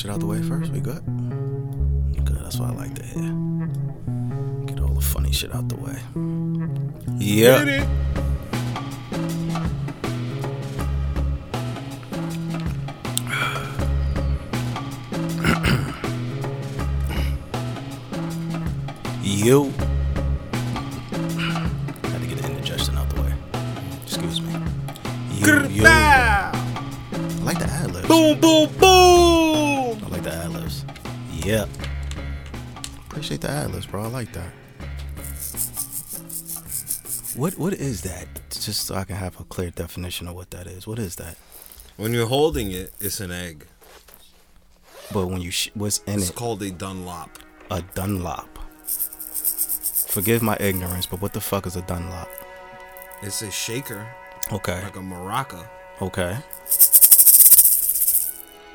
shit out the way first? We good? Good. That's what I like to hear. Get all the funny shit out the way. Yeah. What what is that? Just so I can have a clear definition of what that is. What is that? When you're holding it, it's an egg. But when you sh- what's in It's it? called a Dunlop. A Dunlop. Forgive my ignorance, but what the fuck is a Dunlop? It's a shaker, Okay. like a maraca, Okay.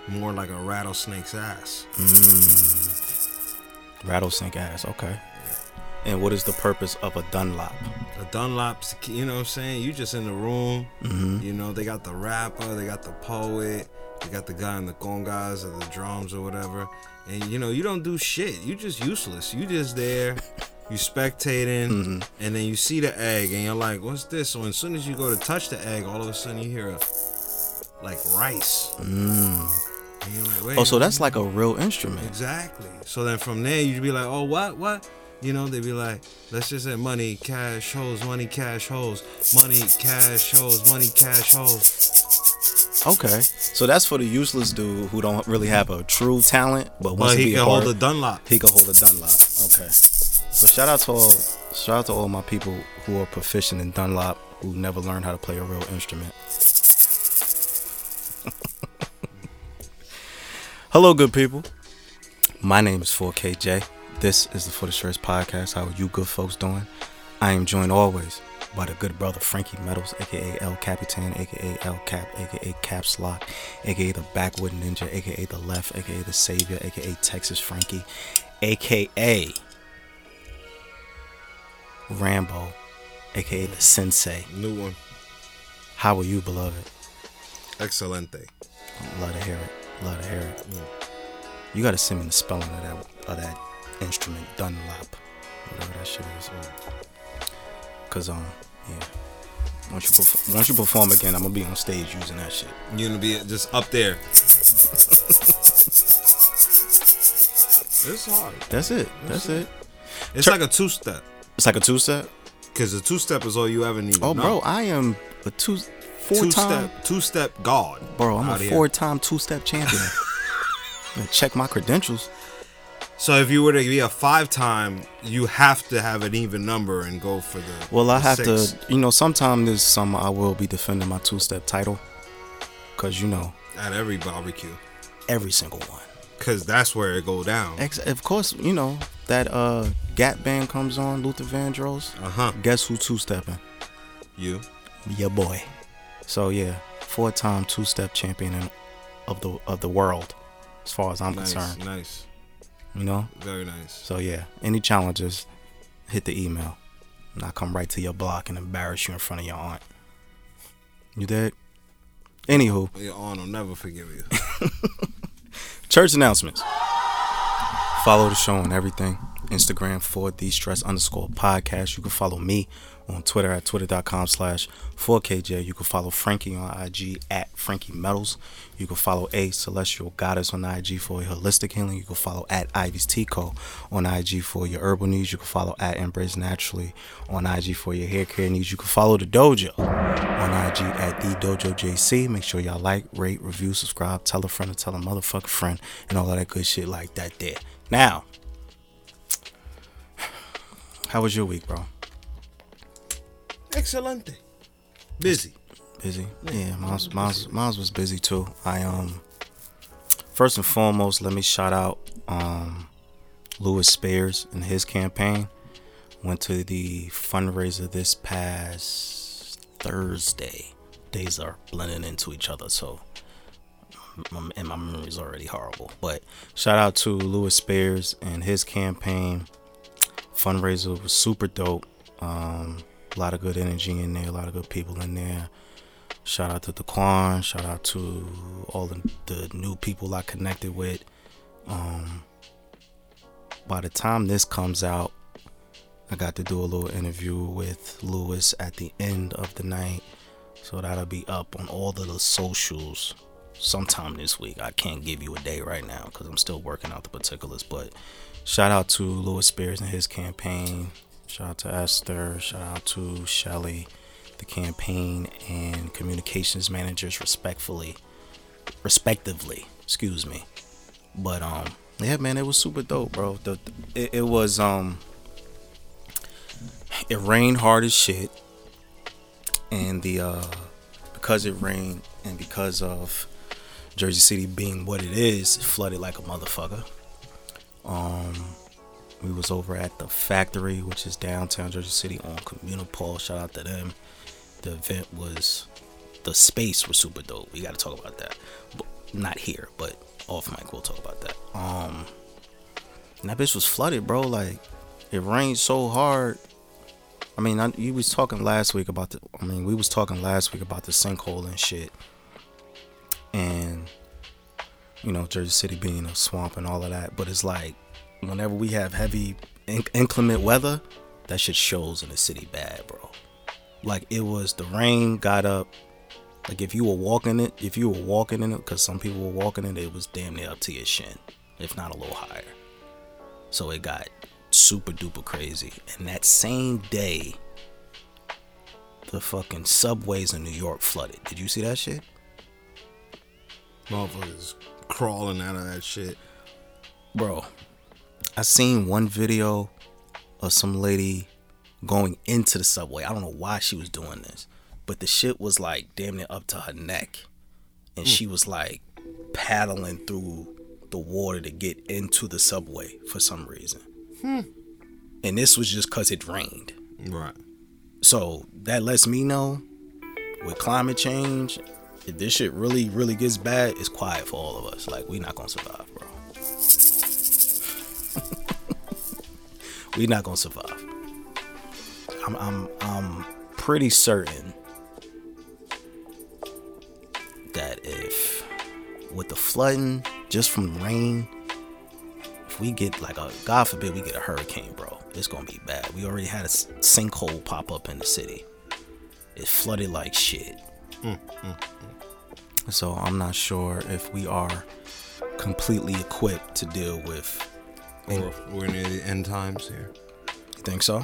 more like a rattlesnake's ass. Mmm. Rattlesnake ass. Okay. And what is the purpose of a Dunlop? A Dunlop's, you know what I'm saying? You just in the room. Mm-hmm. You know, they got the rapper, they got the poet, they got the guy in the congas or the drums or whatever. And you know, you don't do shit. You just useless. You just there. You spectating, Mm-hmm. and then you see the egg, and you're like, "What's this?" So as soon as you go to touch the egg, all of a sudden you hear a like rice. Mm. Like, Oh, so that's like a real instrument. Exactly. So then from there you'd be like, oh what what? You know, they'd be like, let's just say money, cash, hoes, money, cash, hoes, money, cash, hoes, money, cash, hoes. Okay. So that's for the useless dude who don't really have a true talent, but But to he be can a hold part- a Dunlop. He can hold a Dunlop. Okay. So shout out to all shout out to all my people who are proficient in Dunlop who never learned how to play a real instrument. Hello, good people. My name is 4KJ. This is the For the Shirts podcast. How are you good folks doing? I am joined always by the good brother Frankie Metals, aka El Capitan, aka El Cap, aka Caps Lock, aka the Backwood Ninja, aka the Left, aka the Savior, aka Texas Frankie, aka Rambo, aka the Sensei. New one. How are you, beloved? Excelente. Love to hear it. Love to hear it. You gotta send me the spelling of that of that instrument, Dunlop, whatever that shit is. Cause um, yeah. Once you perf- once you perform again, I'm gonna be on stage using that shit. You're gonna be just up there. it's hard. That's it. That's it. It's Tur- like a two step. It's like a two step. Cause a two step is all you ever need. Oh, bro, I am a two four two time. step, two step god. Bro, I'm a out here. four time two step champion. Check my credentials. So if you were to be a five time, you have to have an even number and go for the. Well, I the have six. to, you know, sometime this summer I will be defending my two step title. Cause you know, at every barbecue, every single one. cause that's where it go down. Ex- of course, you know that uh Gap band comes on, Luther Vandross. Uh huh. Guess who two stepping? You. Your boy. So yeah, four time two step champion of the of the world, as far as I'm Nice, concerned. nice, You know. very nice. So yeah, any challenges, hit the email, and I come right to your block and embarrass you in front of your aunt. You did. Anywho, Your aunt will never forgive you. church announcements. Follow the show on everything. Instagram for the stress underscore podcast. You can follow me on Twitter at twitter.com slash 4KJ. You can follow Frankie on IG at Frankie Metals. You can follow A Celestial Goddess on IG for holistic healing. You can follow at Ivy's Tico on IG for your herbal needs. You can follow at Embrace Naturally on IG for your hair care needs. You can follow the dojo on IG at the Dojo JC. Make sure y'all like, rate, review, subscribe, tell a friend to tell a motherfucking friend, and all that good shit like that there. Now, how was your week, bro? Excelente. Busy. Busy? Yeah, mine's, mine's was busy too. I um first and foremost, let me shout out um Lewis Spears and his campaign. Went to the fundraiser this past Thursday. Days are blending into each other, so and my memory's already horrible. But shout out to Lewis Spears and his campaign. Fundraiser was super dope. Um, a lot of good energy in there, a lot of good people in there. Shout out to Daquan. Shout out to all the, the new people I connected with Um, by the time this comes out, I got to do a little interview with Lewis at the end of the night. So that'll be up on all the socials sometime this week. I can't give you a day right now because I'm still working out the particulars. But shout out to Lewis Spears and his campaign. Shout out to Esther. Shout out to Shelly, the campaign and communications managers, respectfully, respectively. Excuse me. But um, yeah, man, it was super dope, bro. The it, it was um, it rained hard as shit, and the uh, because it rained and because of Jersey City being what it is, it flooded like a motherfucker. Um, we was over at the factory, which is downtown Jersey City on Communipaw. Shout out to them. The event was, the space was super dope. We got to talk about that. But not here, but off mic, we'll talk about that. Um, that bitch was flooded, bro. Like, it rained so hard. I mean, I, you was talking last week about the. I mean, we was talking last week about the sinkhole and shit, and you know, Jersey City being a swamp and all of that. But it's like, whenever we have heavy inc- inclement weather, that shit shows in the city bad, bro. Like it was the rain got up. Like if you were walking it, if you were walking in it, because some people were walking it, it was damn near up to your shin, if not a little higher. So it got super duper crazy. And that same day, the fucking subways in New York flooded. Did you see that shit? Motherfuckers crawling out of that shit. Bro, I seen one video of some lady going into the subway. I don't know why she was doing this, but the shit was like damn near up to her neck. And she hmm. was like paddling through the water to get into the subway for some reason. Hmm. And this was just because it rained. Right. So that lets me know with climate change, if this shit really, really gets bad, it's quiet for all of us. Like, we not gonna survive, bro. we not gonna survive. I'm, I'm, I'm pretty certain that if with the flooding just from rain, if we get like a God forbid we get a hurricane, bro, it's gonna be bad. We already had a sinkhole pop up in the city. It flooded like shit. Mm, mm, mm. So I'm not sure if we are completely equipped to deal with. Or if we're near the end times here. You think so?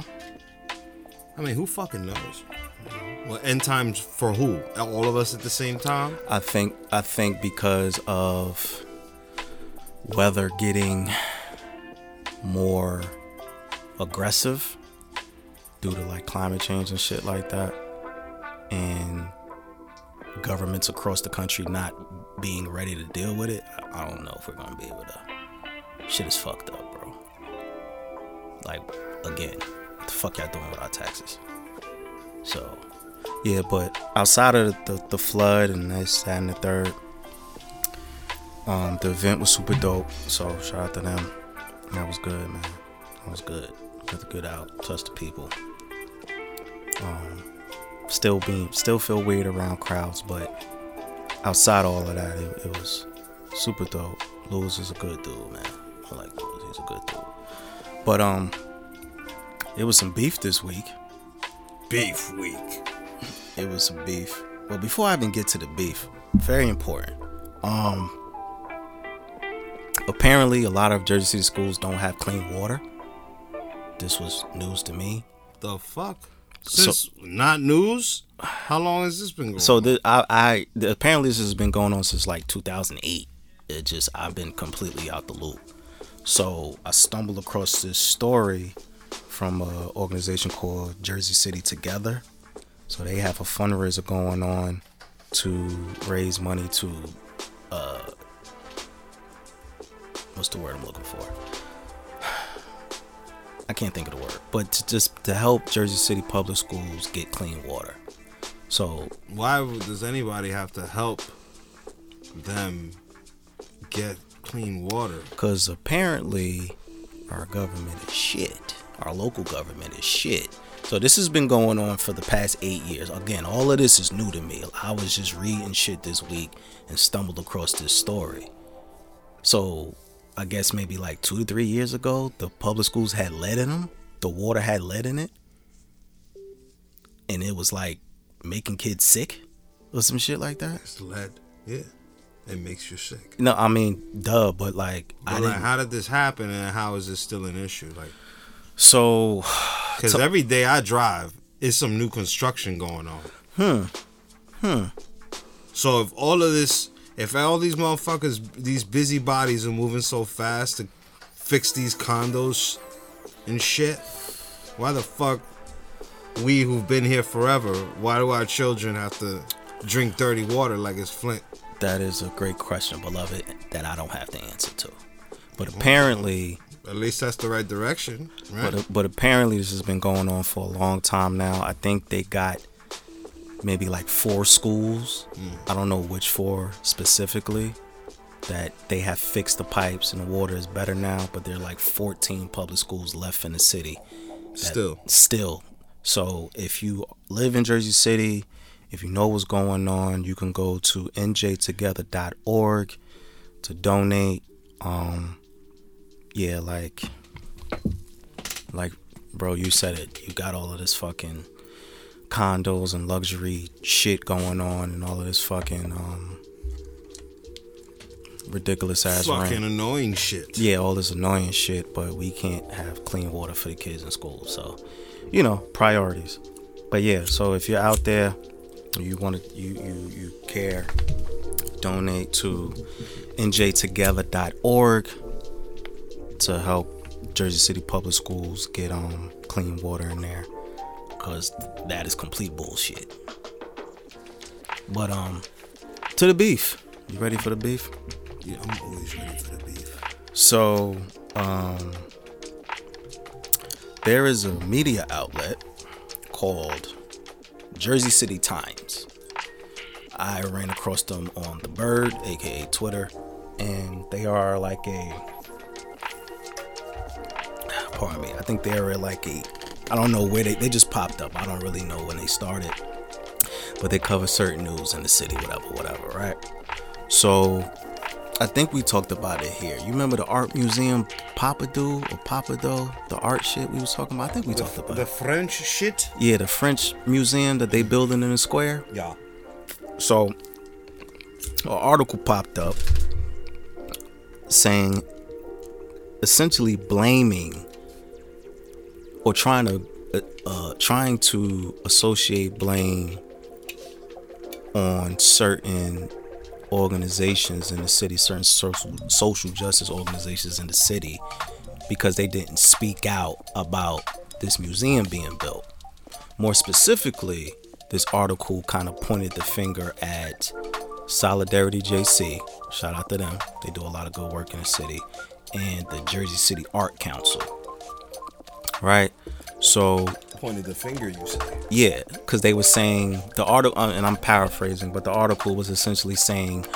I mean, who fucking knows? Well, end times for who? All of us at the same time? I think I think because of weather getting more aggressive due to like climate change and shit like that and governments across the country not being ready to deal with it I don't know if we're gonna be able to shit is fucked up like again what the fuck y'all doing with our taxes so yeah, but outside of the, the flood and this, that, and the third, um, the event was super dope. So shout out to them. That was good, man. That was good. Got the good out, touch the people. Um, still being, still feel weird around crowds, but outside all of that, it, it was super dope. Lewis is a good dude, man. I like Lewis. He's a good dude. But um, it was some beef this week. Beef week. it was some beef. Well, before I even get to the beef, very important. Um, apparently, a lot of Jersey City schools don't have clean water. This was news to me. The fuck? Since not news? How long has this been going? So the, I, I the, apparently this has been going on since like 2008. It just I've been completely out the loop. So I stumbled across this story from an organization called Jersey City Together. So they have a fundraiser going on to raise money to uh what's the word I'm looking for? I can't think of the word, but to just to help Jersey City public schools get clean water. So Why does anybody have to help them get clean water? Because apparently our government is shit. Our local government is shit. So this has been going on for the past eight years. Again, all of this is new to me. I was just reading shit this week and stumbled across this story. So I guess maybe like two to three years ago, the public schools had lead in them. The water had lead in it, and it was like making kids sick or some shit like that. It's lead. Yeah. It makes you sick. No, I mean, duh, but like, But I like, didn't. how did this happen, and how is this still an issue? Like, So, because every day I drive, it's some new construction going on. hmm, hmm. So if all of this, if all these motherfuckers, these busybodies are moving so fast to fix these condos and shit, why the fuck we who've been here forever, why do our children have to drink dirty water like it's Flint? That is a great question, beloved, that I don't have the answer to. But apparently, At least that's the right direction, right? but but apparently this has been going on for a long time now. I think they got maybe like four schools. Hmm. I don't know which four specifically that they have fixed the pipes and the water is better now, but there are like 14 public schools left in the city. Still. Still. So if you live in Jersey City, if you know what's going on, you can go to njtogether.org to donate. Um yeah, like like bro, you said it. You got all of this fucking condos and luxury shit going on and all of this fucking um ridiculous ass Fucking rent. annoying shit. Yeah, all this annoying shit, but we can't have clean water for the kids in school. So, you know, priorities. But yeah, so if you're out there, you want to, you you you care, donate to njtogether.org to help Jersey City Public Schools get um clean water in there, cause that is complete bullshit. But um, to the beef. You ready for the beef? Yeah, I'm always ready for the beef. So, um, there is a media outlet called Jersey City Times. I ran across them on The Bird, aka Twitter, and they are like a. Pardon me. I think they are like a. I don't know where they. They just popped up. I don't really know when they started, but they cover certain news in the city, whatever, whatever, right? So I think we talked about it here. You remember the art museum Papadou or Papado, the art shit we was talking about? I think we talked about The it. French shit? Yeah, the French museum that they building in the square. Yeah. So an article popped up saying essentially blaming or trying to uh, uh, trying to associate blame on certain organizations in the city, certain social social justice organizations in the city, because they didn't speak out about this museum being built. More specifically, this article kind of pointed the finger at Solidarity JC. Shout out to them. They do a lot of good work in the city. And the Jersey City Art Council. Right? So Pointed the finger, you say. yeah, because they were saying the article, uh, and I'm paraphrasing, but the article was essentially saying,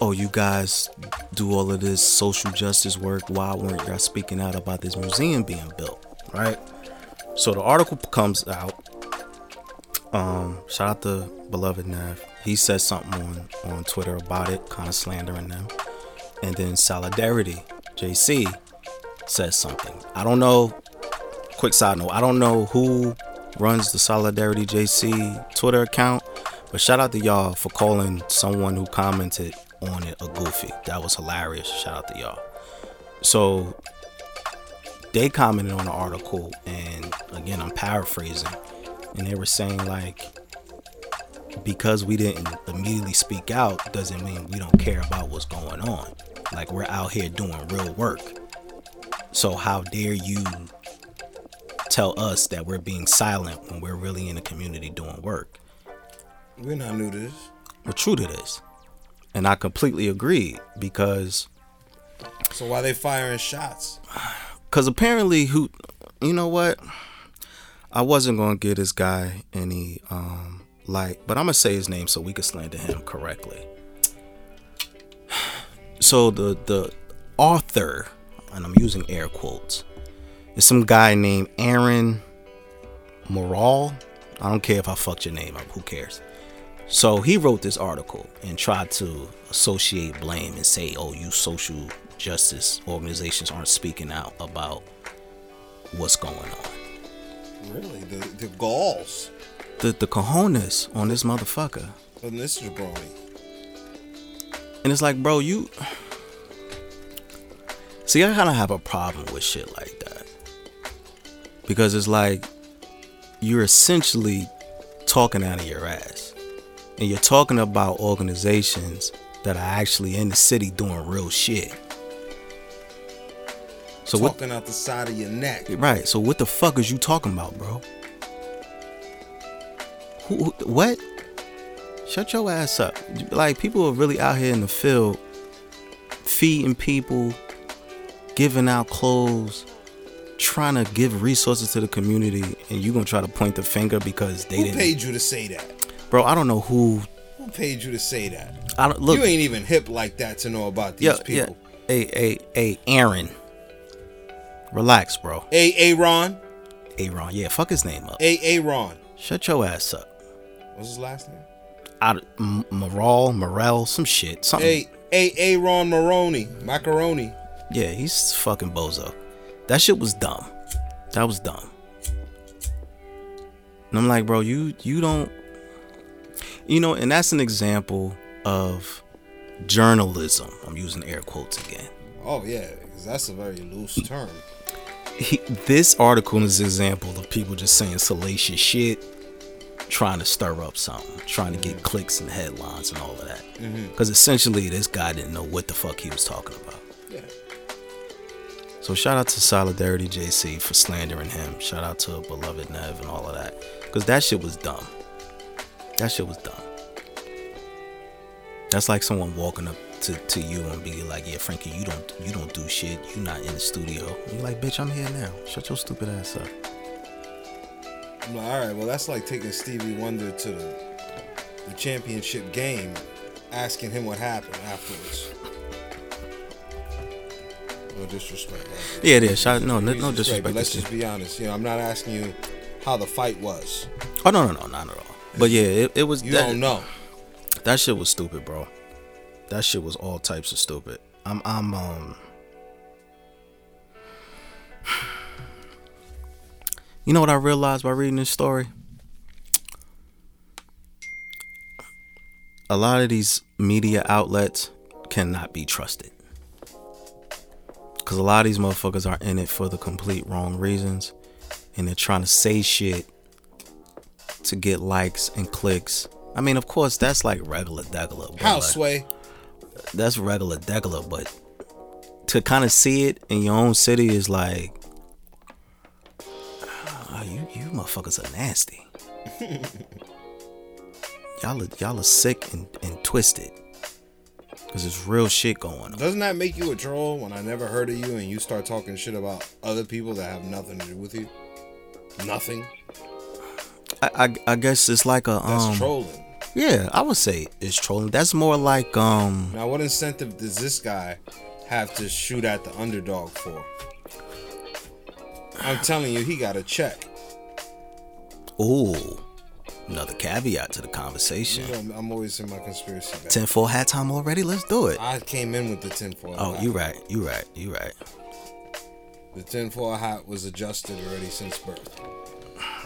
"Oh, you guys do all of this social justice work. Why weren't y'all speaking out about this museum being built?" Right. So the article comes out. Um, shout out to beloved Nav. He says something on on Twitter about it, kind of slandering them, and then Solidarity JC says something. I don't know quick side note, I don't know who runs the Solidarity JC Twitter account, but shout out to y'all for calling someone who commented on it a goofy. That was hilarious. Shout out to y'all. So they commented on the article, and again, I'm paraphrasing, and they were saying like, because we didn't immediately speak out doesn't mean we don't care about what's going on. Like we're out here doing real work. So how dare you tell us that we're being silent when we're really in the community doing work. We're not new to this. We're true to this. And I completely agree because So why they firing shots? cuz apparently who you know what? I wasn't going to give this guy any um like, but I'm going to say his name so we can slander him correctly. So the the author, and I'm using air quotes, is some guy named Aaron Morrill. I don't care if I fucked your name up. Who cares? So he wrote this article and tried to associate blame and say, "Oh, you social justice organizations aren't speaking out about what's going on." Really, the the galls The the cojones on this motherfucker. on this jabroni. And it's like, bro, you See, I kind of have a problem with shit like that. Because it's like you're essentially talking out of your ass. And you're talking about organizations that are actually in the city doing real shit. So what Talking out the side of your neck. Right. So what the fuck is you talking about, bro? Who, who what? Shut your ass up. Like people are really out here in the field feeding people, giving out clothes, trying to give resources to the community and you're to try to point the finger because they Who didn't paid you to say that? Bro, I don't know who Who paid you to say that? I don't look you ain't even hip like that to know about these yeah, people. yeah. Hey, hey, hey, Aaron. Relax, bro. A Aaron, Aaron. Yeah, fuck his name up. hey Aaron. Shut your ass up. What's his last name? out M- Morale, Morel, some shit. Something. Hey, hey, Aaron Maroney, macaroni. Yeah, he's fucking bozo. That shit was dumb. That was dumb. And I'm like, bro, you you don't you know, and that's an example of journalism. I'm using air quotes again. Oh yeah, because that's a very loose term. He, this article is an example of people just saying salacious shit, trying to stir up something, trying to get mm-hmm. clicks and headlines and all of that. Mm-hmm. Because essentially, this guy didn't know what the fuck he was talking about. So shout out to Solidarity JC for slandering him. Shout out to Beloved Nev and all of that. Cause that shit was dumb. That shit was dumb. That's like someone walking up to, to you and be like, Yeah, Frankie, you don't you don't do shit. You not in the studio. And you're like, bitch, I'm here now. Shut your stupid ass up. I'm like, all right, well, that's like taking Stevie Wonder to the, the championship game, asking him what happened afterwards. No disrespect. Right? Yeah, it is. No, no, no But disrespect. let's just be honest. You know, I'm not asking you how the fight was. Oh no, no, no, not at all. But yeah, it, it was You that, don't know. That shit was stupid, bro. That shit was all types of stupid. I'm I'm um You know what I realized by reading this story? A lot of these media outlets cannot be trusted. Cause a lot of these motherfuckers are in it for the complete wrong reasons. And they're trying to say shit to get likes and clicks. I mean, of course, that's like regular degular. but, How like, sway? that's regular degular, but to kind of see it in your own city is like, ah, you you motherfuckers are nasty. y'all are y'all are sick and, and twisted. Cause there's real shit going on. Doesn't that make you a troll when I never heard of you and you start talking shit about other people that have nothing to do with you? Nothing. I, I I guess it's like a That's um trolling. yeah I would say it's trolling. That's more like um Now, what incentive does this guy have to shoot at the underdog for? I'm telling you, he got a check. ooh another caveat to the conversation. You know, I'm always in my conspiracy. Bag. Ten four hat time already. Let's do it. I came in with the tinfoil. Oh, hat. you right. You right. You right. The tinfoil hat was adjusted already since birth.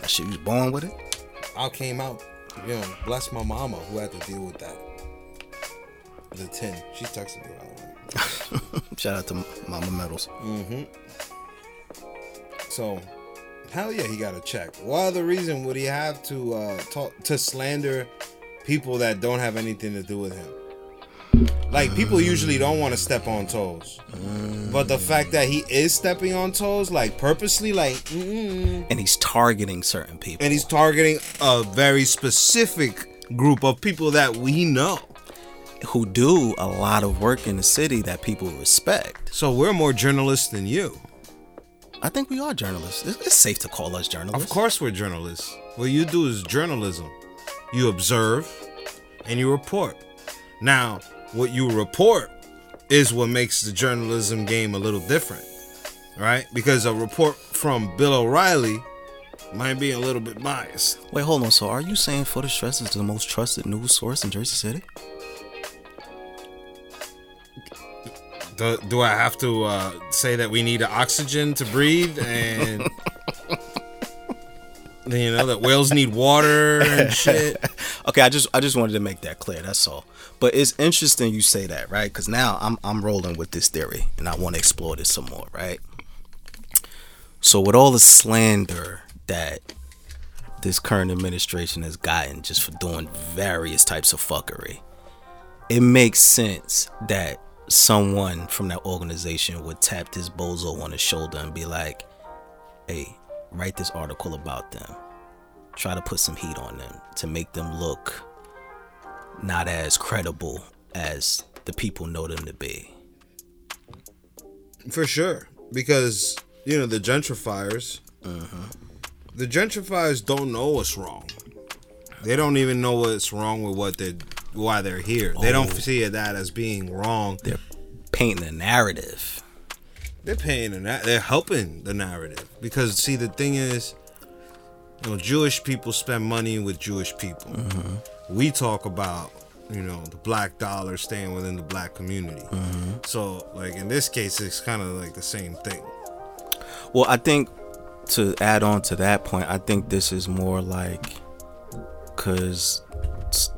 That shit was born with it. I came out, you know, bless my mama who had to deal with that. The tin. She texted me the. Shout out to Mama Metals. Mhm. So, hell yeah, he got a check. What other reason would he have to uh, talk to slander people that don't have anything to do with him? Like people usually don't want to step on toes, but the fact that he is stepping on toes, like purposely, like, mm And he's targeting certain people. and he's targeting a very specific group of people that we know. who do a lot of work in the city that people respect. So we're more journalists than you. I think we are journalists. It's, safe to call us journalists. Of course, we're journalists. What you do is journalism. You observe and you report. Now, what you report is what makes the journalism game a little different, right? Because a report from Bill O'Reilly Might be a little bit biased. Wait, hold on. So, are you saying the Stress is the most trusted news source in Jersey City? Do, do I have to uh, say that we need oxygen to breathe and you know that whales need water and shit? Okay, I just I just wanted to make that clear. That's all. But it's interesting you say that, right? Because now I'm I'm rolling with this theory, and I want to explore this some more, right? So with all the slander that this current administration has gotten just for doing various types of fuckery, it makes sense that someone from that organization would tap this bozo on the shoulder and be like, "Hey, write this article about them." try to put some heat on them to make them look not as credible as the people know them to be. For sure, because you know the gentrifiers. Mm-hmm. The gentrifiers don't know what's wrong. They don't even know what's wrong with what they why they're here. They don't Oh. see that as being wrong. They're painting a narrative. They're painting a they're helping the narrative because see the thing is, you know, Jewish people spend money with Jewish people. Mm-hmm. We talk about you know the black dollar staying within the black community. Mm-hmm. So like in this case, it's kind of like the same thing. Well, I think to add on to that point, I think this is more like because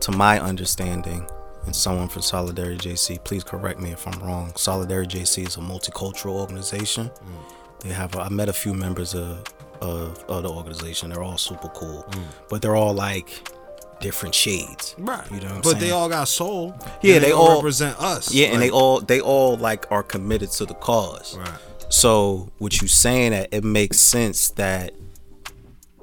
to my understanding, and someone from Solidarity JC, please correct me if I'm wrong. Solidarity JC is a multicultural organization. Mm. They have I met a few members of of, of the organization. They're all super cool, mm. but they're all like different shades. Right. You know what I'm but saying? they all got soul. Yeah, and they all represent us. Yeah, and they all they all like are committed to the cause. Right. So what you saying that it makes sense that,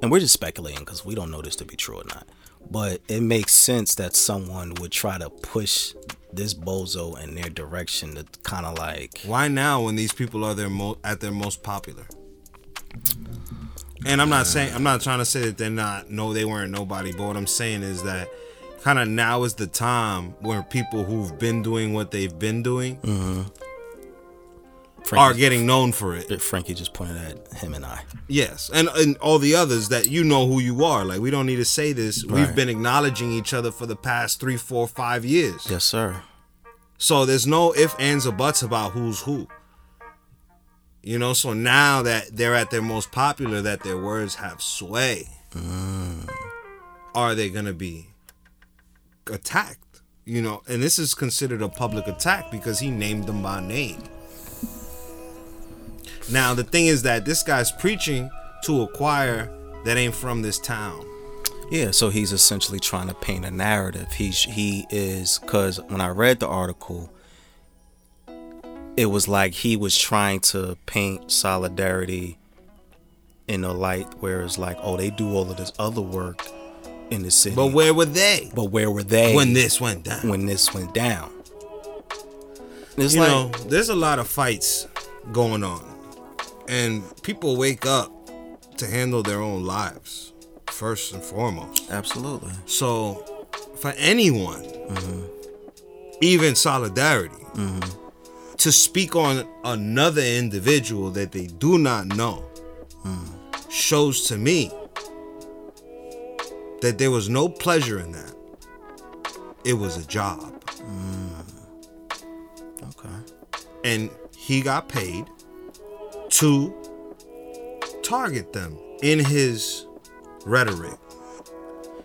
and we're just speculating because we don't know this to be true or not, but it makes sense that someone would try to push this bozo in their direction to kind of like Why now when these people are their mo- at their most popular? And I'm not saying I'm not trying to say that they're not no they weren't nobody, but what I'm saying is that kind of now is the time where people who've been doing what they've been doing are Frankie, are getting known for it. Frankie just pointed at him and I. Yes, and and all the others that you know who you are. Like we don't need to say this. We've been acknowledging each other for the past three, four, five years. Yes, sir. So there's no if, ands, or buts about who's who. You know, so now that they're at their most popular, that their words have sway, mm. are they going to be attacked? You know, and this is considered a public attack because he named them by name. Now, the thing is that this guy's preaching to a choir that ain't from this town. Yeah, so he's essentially trying to paint a narrative. He's he is because when I read the article, it was like he was trying to paint solidarity in a light where it's like, oh, they do all of this other work in the city, But where were they but where were they when this went down? when this went down? It's you like, know, there's a lot of fights going on, and people wake up to handle their own lives first and foremost. absolutely, So, for anyone, even solidarity, to speak on another individual that they do not know shows to me that there was no pleasure in that. It was a job. Mm. okay, and he got paid to target them in his rhetoric.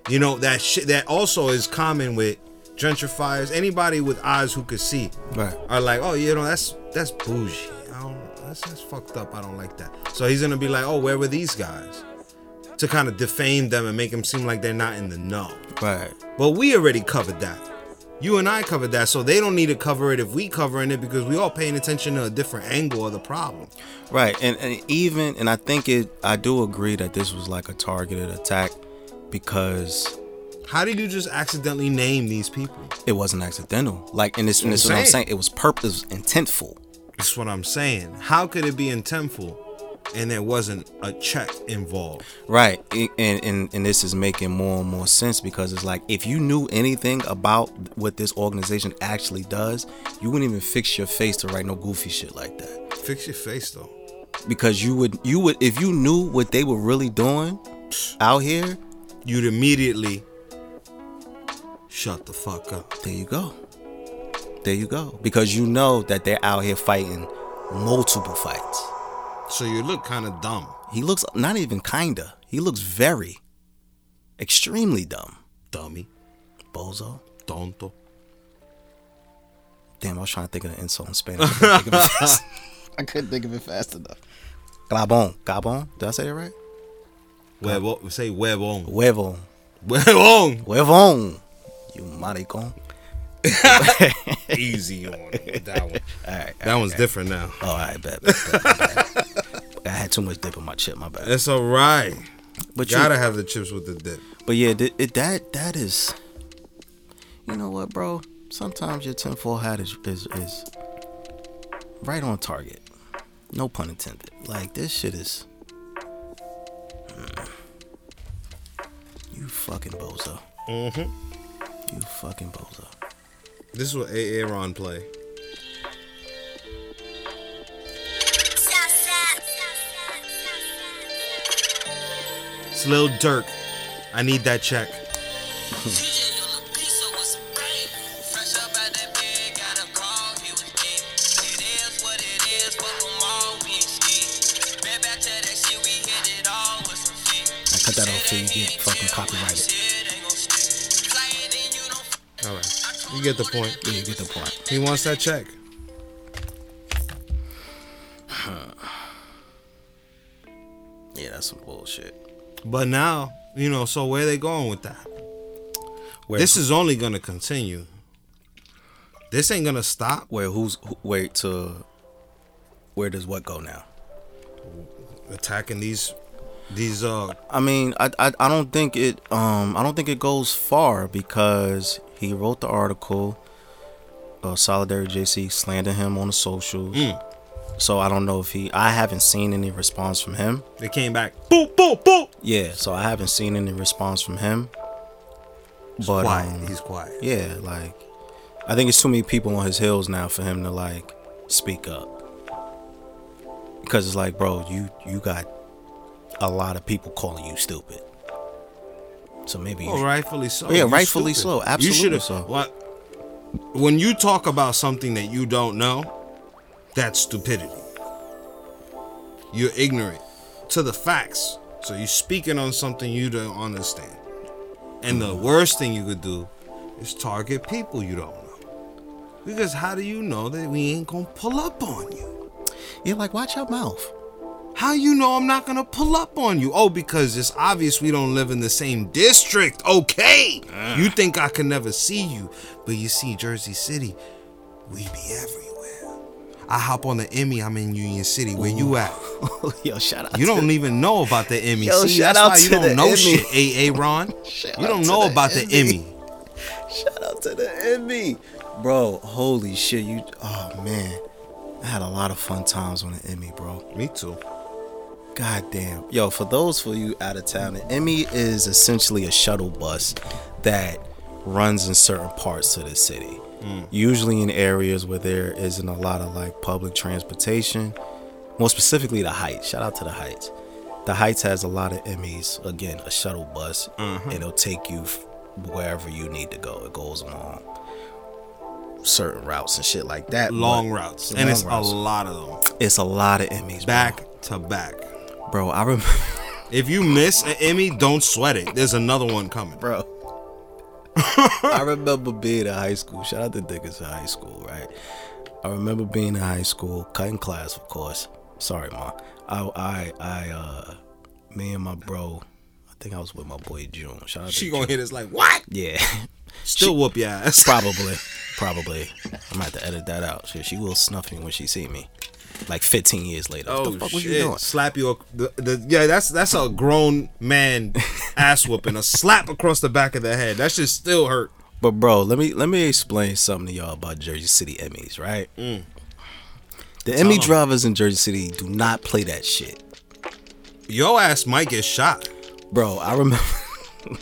You know that shit that also is common with gentrifiers. Anybody with eyes who could see right, are like, oh, you know, that's that's bougie. I don't, that's that's fucked up. I don't like that. So he's gonna be like, oh, where were these guys? To kind of defame them and make them seem like they're not in the know. right. But we already covered that. You and I covered that, so they don't need to cover it if we covering it because we all paying attention to a different angle of the problem. Right, and, and even and I think it. I do agree that this was like a targeted attack because How did you just accidentally name these people? it wasn't accidental. Like, and this, and this is what I'm saying. saying. It was purpose, intentful. That's what I'm saying. How could it be intentful and there wasn't a check involved? Right, and, and and this is making more and more sense because it's like if you knew anything about what this organization actually does, you wouldn't even fix your face to write no goofy shit like that. Fix your face though. because you would you would if you knew what they were really doing out here. You'd immediately shut the fuck up. There you go. There you go. Because you know that they're out here fighting multiple fights. So you look kind of dumb. He looks not even kinda. He looks very, extremely dumb. Dummy. Bozo. Tonto. Damn, I was trying to think of an insult in Spanish. I couldn't think of it fast, I think of it fast enough. Gabon. Gabon? Did I say it right? Huevo. Say huevón. Huevo. Huevón. Huevón. You maricon. Easy on that one. All right. That one's different now. Oh, all right, bet. bet, bet, bet. I had too much dip in my chip, my bad. It's all right. But you, Gotta have the chips with the dip. But yeah, th- it, that that is. You know what, bro? Sometimes your tinfoil hat is, is is right on target. No pun intended. Like this shit is. Mm. You fucking bozo. Mm-hmm. You fucking bozo. This is what Aaron play. It's Lil Durk. I need that check. I cut that off till you get fucking copyrighted. All right. You get the point. Yeah, you get the point. He wants that check. Yeah, that's some bullshit. But now, you know, so where they going with that? Where, This is only gonna continue. This ain't gonna stop. where who's who, wait to where does what go now? Attacking these these uh I mean, I, I I don't think it um I don't think it goes far because he wrote the article. Uh, Solidarity JC slandered him on the socials. Mm. So I don't know if he. I haven't seen any response from him. they came back. Boop boop boop. Yeah, so I haven't seen any response from him. But quiet. um, He's quiet. yeah, like I think it's too many people on his heels now for him to like speak up. Because it's like, bro, you you got a lot of people calling you stupid. So maybe you Oh, should- rightfully so. Yeah, You're rightfully stupid. so. Absolutely you so. What? When you talk about something that you don't know, that's stupidity. You're ignorant to the facts. So you're speaking on something you don't understand. And the worst thing you could do is target people you don't know. Because how do you know that we ain't gonna pull up on you? Yeah, like watch your mouth. How you know I'm not gonna pull up on you? Oh, because it's obvious we don't live in the same district. Okay. Ah. You think I can never see you, but you see Jersey City, we be everywhere. I hop on the Emmy, I'm in Union City. Where you at? Yo, shout out. You don't even know about the Emmy. Yo, see, shout that's out why you don't know Emmy. shit, AA Ron. You don't know the about the Emmy. Emmy. Shout out to the Emmy, bro. Holy shit, you. Oh man, I had a lot of fun times on the Emmy, bro. Me too. God damn. Yo, for those for you out of town, the Emmy is essentially a shuttle bus that runs in certain parts of the city. Usually in areas where there isn't a lot of like public transportation. More specifically, the Heights. Shout out to the Heights. The Heights has a lot of Emmys. Again, a shuttle bus, mm-hmm. and it'll take you wherever you need to go. It goes along certain routes and shit like that. Long routes. Long And it's routes. a lot of them. It's a lot of Emmys, Back to back. bro. bro I remember. If you miss an Emmy, don't sweat it. There's another one coming. bro. I remember being in high school. Shout out to Dickinson High School, right? I remember being in high school, cutting class, of course. Sorry, ma. I, I, I, uh, me and my bro. I think I was with my boy June. Shout out She to gonna June. hit us like, what? Yeah, Still whoop your ass. probably, probably. I'm gonna have to edit that out. She, she will snuff me when she see me, like 15 years later. Oh what the fuck was shit! you doing? Slap you. The, the, yeah, that's that's a grown man ass whooping. A slap across the back of the head. That should still hurt. But bro, let me let me explain something to y'all about Jersey City Emmys, right? The Emmy 'em. drivers in Jersey City do not play that shit, Your ass might get shot. bro. I remember.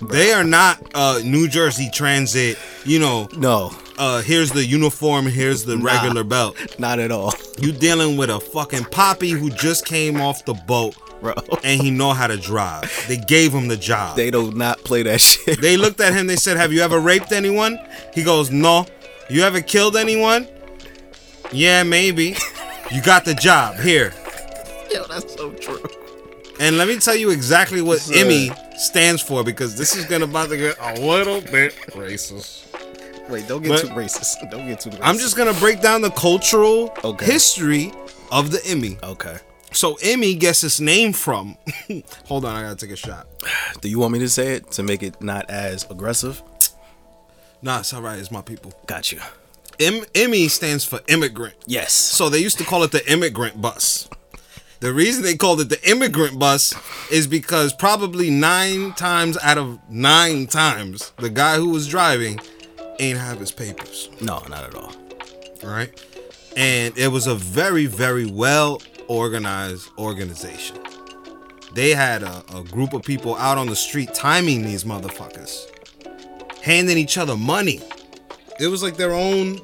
They are not uh, New Jersey Transit. You know, no, uh here's the uniform, here's the Nah. regular belt. Not at all, You dealing with a fucking poppy who just came off the boat bro. and he know how to drive. They gave him the job. They do not play that shit. They looked at him. They said, "Have you ever raped anyone?" He goes, "No." You ever killed anyone? Yeah, maybe. You got the job here. Yo, that's so true. And let me tell you exactly what Emmy stands for because this is gonna about to get a little bit racist. Wait, don't get But- too racist. Don't get too. Racist. I'm just gonna break down the cultural Okay. history of the Emmy. okay. So Emmy gets its name from. Hold on, I gotta take a shot. Do you want me to say it to make it not as aggressive? Nah, it's all right. It's my people. Got you. M- Emmy stands for immigrant. Yes. So they used to call it the immigrant bus. The reason they called it the immigrant bus is because probably nine times out of nine times, the guy who was driving ain't have his papers. No, not at all. Right? And it was a very, very well organized organization. They had a, a group of people out on the street timing these motherfuckers, handing each other money. It was like their own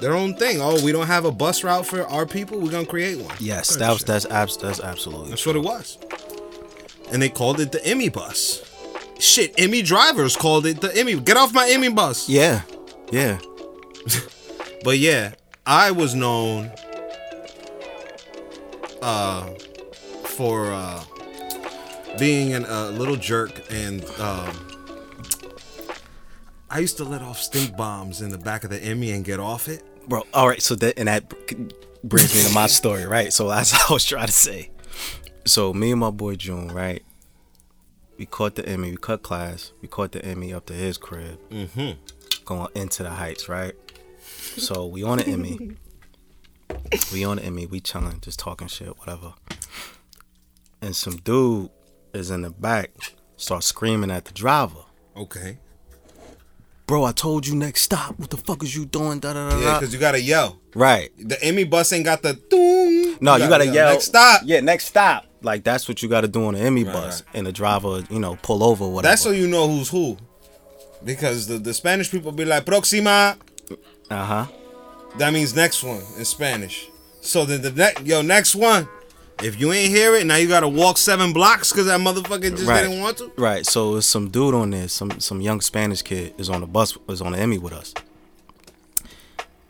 their own thing. Oh, we don't have a bus route for our people. We're gonna create one. Yes, that was shit. that's abs- that's absolutely. That's what it was. And they called it the Emmy bus. Shit, Emmy drivers called it the Emmy. Get off my Emmy bus. Yeah, yeah. But yeah, I was known uh for uh being a little jerk and um I used to let off stink bombs in the back of the Emmy and get off it. Bro, all right. So that and that brings me to my story, right? So that's what I was trying to say. So me and my boy June, right? We caught the Emmy. We cut class. We caught the Emmy up to his crib, Mm-hmm. going into the heights, right? So we on the Emmy. we on the Emmy. We chilling, just talking shit, whatever. And some dude is in the back, starts screaming at the driver. Okay. Bro, I told you next stop. What the fuck is you doing? Da da da Yeah, because you gotta yell. Right. The Emmy bus ain't got the doom. No, you gotta yell. Next stop. Yeah, next stop. Like that's what you gotta do on the Emmy Right, bus, right. and the driver, you know, pull over, whatever. That's so you know who's who. Because the, the Spanish people be like, Proxima. uh huh. That means next one in Spanish. So then the next, yo, next one. If you ain't hear it, now you gotta walk seven blocks because that motherfucker just Right. didn't want to. Right. So it's some dude on there, some some young Spanish kid is on the bus, is on the Emmy with us.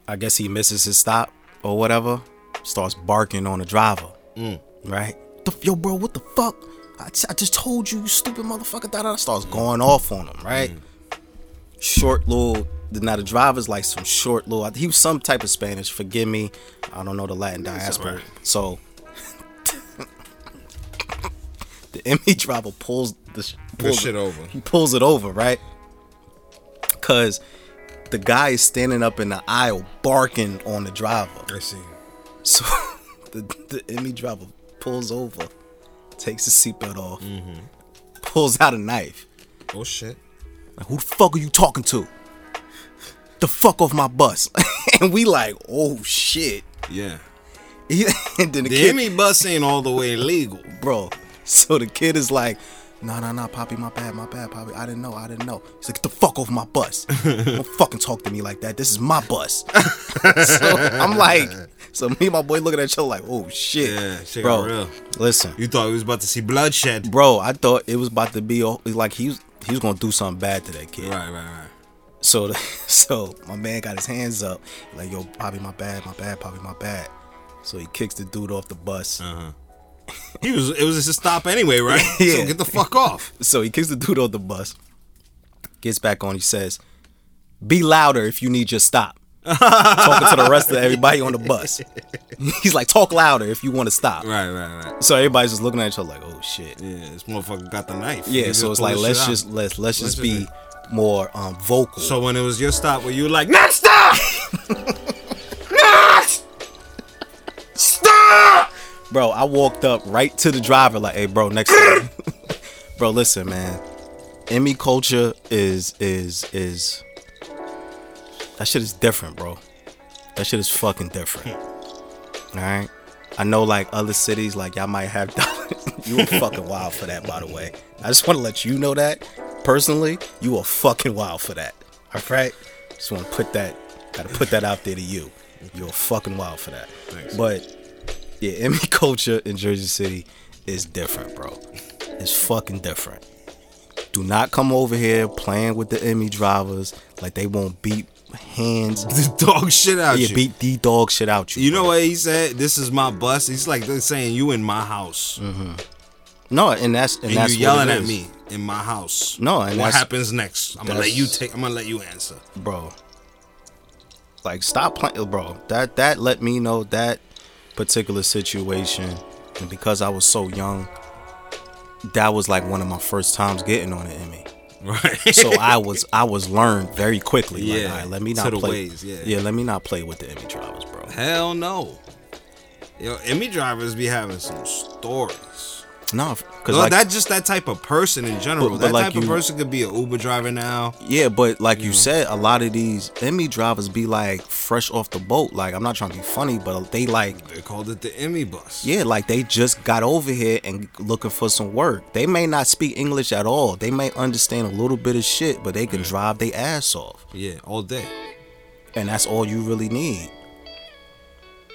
I guess he misses his stop or whatever. Starts barking on the driver. Mm. Right. The, yo, bro, what the fuck? I, t- I just told you, you stupid motherfucker. Da, da, da. Starts going off on him. Right. Mm. Short little. Now the driver's like some short little. He was some type of Spanish. Forgive me. I don't know the Latin diaspora. alright. So the Emmy driver pulls the pulls shit over. He pulls it over, right? Cause the guy is standing up in the aisle barking on the driver. I see. So the, the Emmy driver pulls over, takes his seatbelt off, mm-hmm. pulls out a knife. Oh shit. Like, who the fuck are you talking to? The fuck off my bus. and we like, oh shit. Yeah. And then the, The kid, Emmy bus ain't all the way legal. bro. So the kid is like, nah, nah, nah, Poppy, my bad, my bad, Poppy. I didn't know, I didn't know. He's like, get the fuck off my bus. Don't fucking talk to me like that. This is my bus. so I'm like, so me and my boy looking at each other like, oh shit. Yeah, shit bro, real. listen, You thought we was about to see bloodshed. bro, I thought it was about to be like he was he was gonna do something bad to that kid. Right, right, right. So, so my man got his hands up, like, yo, Poppy, my bad, my bad, Poppy, my bad. So he kicks the dude off the bus. Uh-huh. He was. It was just a stop anyway, right? Yeah. So get the fuck off. So he kicks the dude off the bus, gets back on. He says, "Be louder if you need your stop." Talking to the rest of everybody on the bus. He's like, "Talk louder if you want to stop." Right, right, right. So everybody's just looking at each other like, "Oh shit." Yeah, this motherfucker got the knife. Yeah. He So it's like let's just let's let's just Let's be just- more um vocal. So when it was your stop, where you were like, next stop, next stop. bro, I walked up right to the driver like, "Hey, bro, next time." bro, listen, man. Emmy culture is is is that shit is different, bro. That shit is fucking different. Hmm. All right. I know, like other cities, like y'all might have. you were fucking wild for that, by the way. I just want to let you know that personally, you are fucking wild for that. All right. Just want to put that Gotta put that out there to you. You're fucking wild for that. Thanks. But yeah, Emmy culture in Jersey City is different, bro. It's fucking different. Do not come over here playing with the Emmy drivers like they won't beat hands. The dog shit out Yeah, you. beat the dog shit out you. you bro. know what he said? This is my bus. He's like saying you in my house, mm-hmm. No, and that's and, and that's you yelling at me in my house. No, and what happens next? I'm gonna let you take. I'm gonna let you answer. bro. Like stop playing, bro. That that let me know that particular situation, and because I was so young, that was like one of my first times getting on an Emmy. Right. So I was I was learned very quickly. Like, Yeah, all right, let me not play. ways, yeah. yeah, let me not play with the Emmy drivers, bro. Hell no. Yo, Emmy drivers be having some stories. No, because No, like that's just that type of person in general. But- but that like type of person could be an Uber driver now. yeah, but like you said, a lot of these Emmy drivers be like fresh off the boat. Like I'm not trying to be funny, but they like They called it the Emmy bus. Yeah, like they just got over here and looking for some work. They may not speak English at all. They may understand a little bit of shit, but they can drive their ass off. Yeah, all day. And that's all you really need.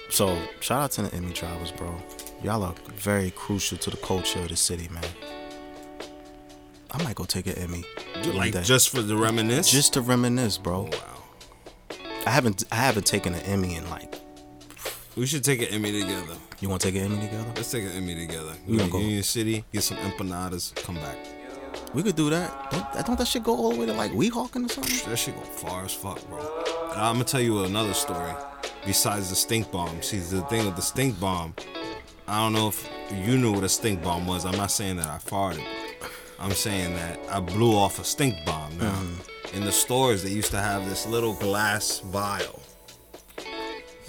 So shout out to the Emmy drivers, bro. Y'all are very crucial to the culture of the city, man. I might go take an Emmy. Like day. just for the reminisce. just to reminisce, bro. Oh, wow. I haven't I haven't taken an Emmy in like We should take an Emmy together. you wanna take an Emmy together? Let's take an Emmy together. We gonna go go. Union City, get some empanadas, come back. We could do that. Don't, don't that shit go all the way to like Weehawken or something? That shit go far as fuck, bro. I'm gonna tell you another story. Besides the stink bomb, see the thing with the stink bomb. I don't know if you knew what a stink bomb was. I'm not saying that I farted. I'm saying that I blew off a stink bomb. Now, Mm-hmm. in the stores, they used to have this little glass vial,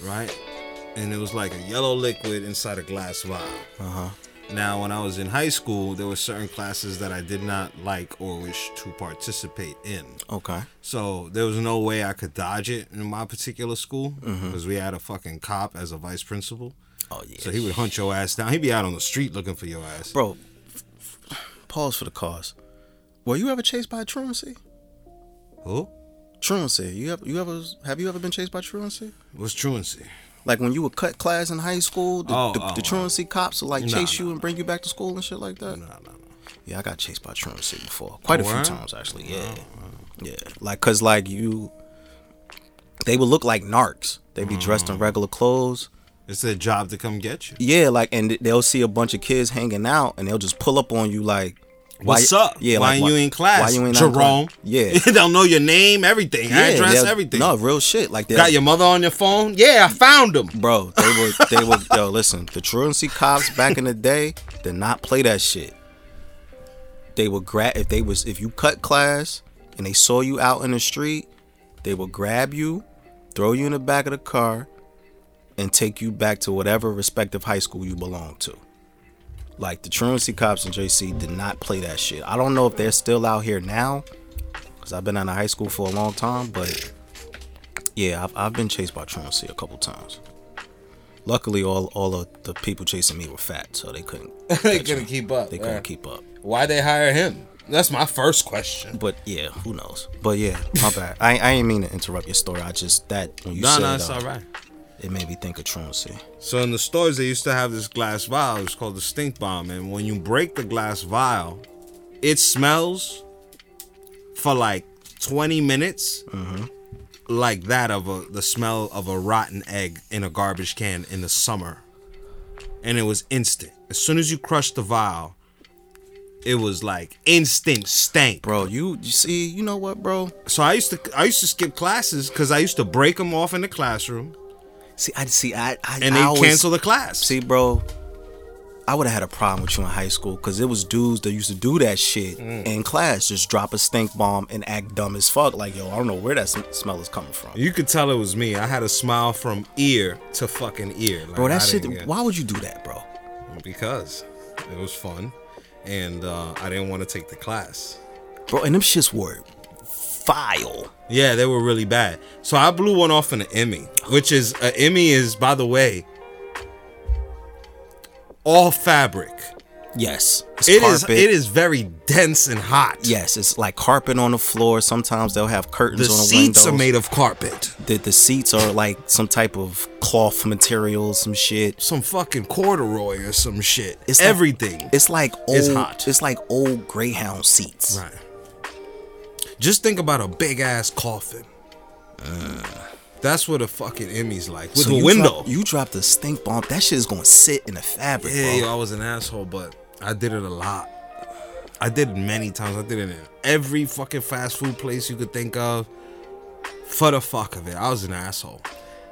right? And it was like a yellow liquid inside a glass vial. Uh huh. Now, when I was in high school, there were certain classes that I did not like or wish to participate in. Okay. So there was no way I could dodge it in my particular school Mm-hmm. because we had a fucking cop as a vice principal. Oh yeah. So he would hunt your ass down. He'd be out on the street looking for your ass. Bro, pause for the cause. Were you ever chased by truancy? Who? Truancy. You ever you ever have you ever been chased by truancy? What's truancy? Like when you would cut class in high school, the, Oh, the, oh, the truancy cops would like Nah, chase you nah. and bring you back to school and shit like that. No, no, no. Yeah, I got chased by truancy before, quite a few times actually. Yeah, yeah. Like cause like you, they would look like narcs. They'd be dressed Mm. in regular clothes. It's their job to come get you. Yeah, like and they'll see a bunch of kids hanging out and they'll just pull up on you like. why What's up? Yeah, why like, you in class? Why you ain't Jerome? Yeah, They'll know your name, everything, address, everything. No, real shit. Like they Got your mother on your phone? Yeah, I found them, bro. They were, they were. yo, listen. The truancy cops back in the day did not play that shit. They would grab if they was if you cut class and they saw you out in the street, they would grab you, throw you in the back of the car, and take you back to whatever respective high school you belong to. Like the truancy cops in JC did not play that shit. I don't know if they're still out here now, cause I've been out of high school for a long time, but yeah, I've, I've been chased by truancy a couple times. Luckily, all all of the people chasing me were fat, so they couldn't. they couldn't me. keep up. They couldn't keep up. Why they hire him? That's my first question. But yeah, who knows? But yeah, my bad. I I ain't mean to interrupt your story. I just that when you No, said no, no, it's uh, all right. It made me think of truancy. So in the stores, they used to have this glass vial. It's called the stink bomb, and when you break the glass vial, it smells for like 20 minutes, mm-hmm. like that of a the smell of a rotten egg in a garbage can in the summer, and it was instant. As soon as you crushed the vial, it was like instant stank. Bro, you you see, you know what, bro? So I used to I used to skip classes because I used to break them off in the classroom, See, I see, I I and I they always, cancel the class. See, bro, I would have had a problem with you in high school because it was dudes that used to do that shit Mm. in class, just drop a stink bomb and act dumb as fuck. Like, yo, I don't know where that sm- smell is coming from. You could tell it was me. I had a smile from ear to fucking ear. Like, Bro, that I shit. get- Why would you do that, bro? Because it was fun, and uh, I didn't want to take the class. Bro, and them shits were vile. Yeah, they were really bad. So I blew one off in an Emmy, which is a Emmy is by the way all fabric. Yes, it's It is. It is very dense and hot. Yes, it's like carpet on the floor. Sometimes they'll have curtains on The on the seats windows. are made of carpet. the, the seats are like some type of cloth material, some shit. Some fucking corduroy or some shit. It's like- everything. It's like old. It's hot. It's like old Greyhound seats. right. Just think about a big ass coffin. Uh, that's what a fucking Emmy's like with So a window. Drop, you dropped a stink bomb. That shit is gonna sit in the fabric, Yeah, yo. I was an asshole, but I did it a lot. I did it many times. I did it in every fucking fast food place you could think of. For the fuck of it, I was an asshole.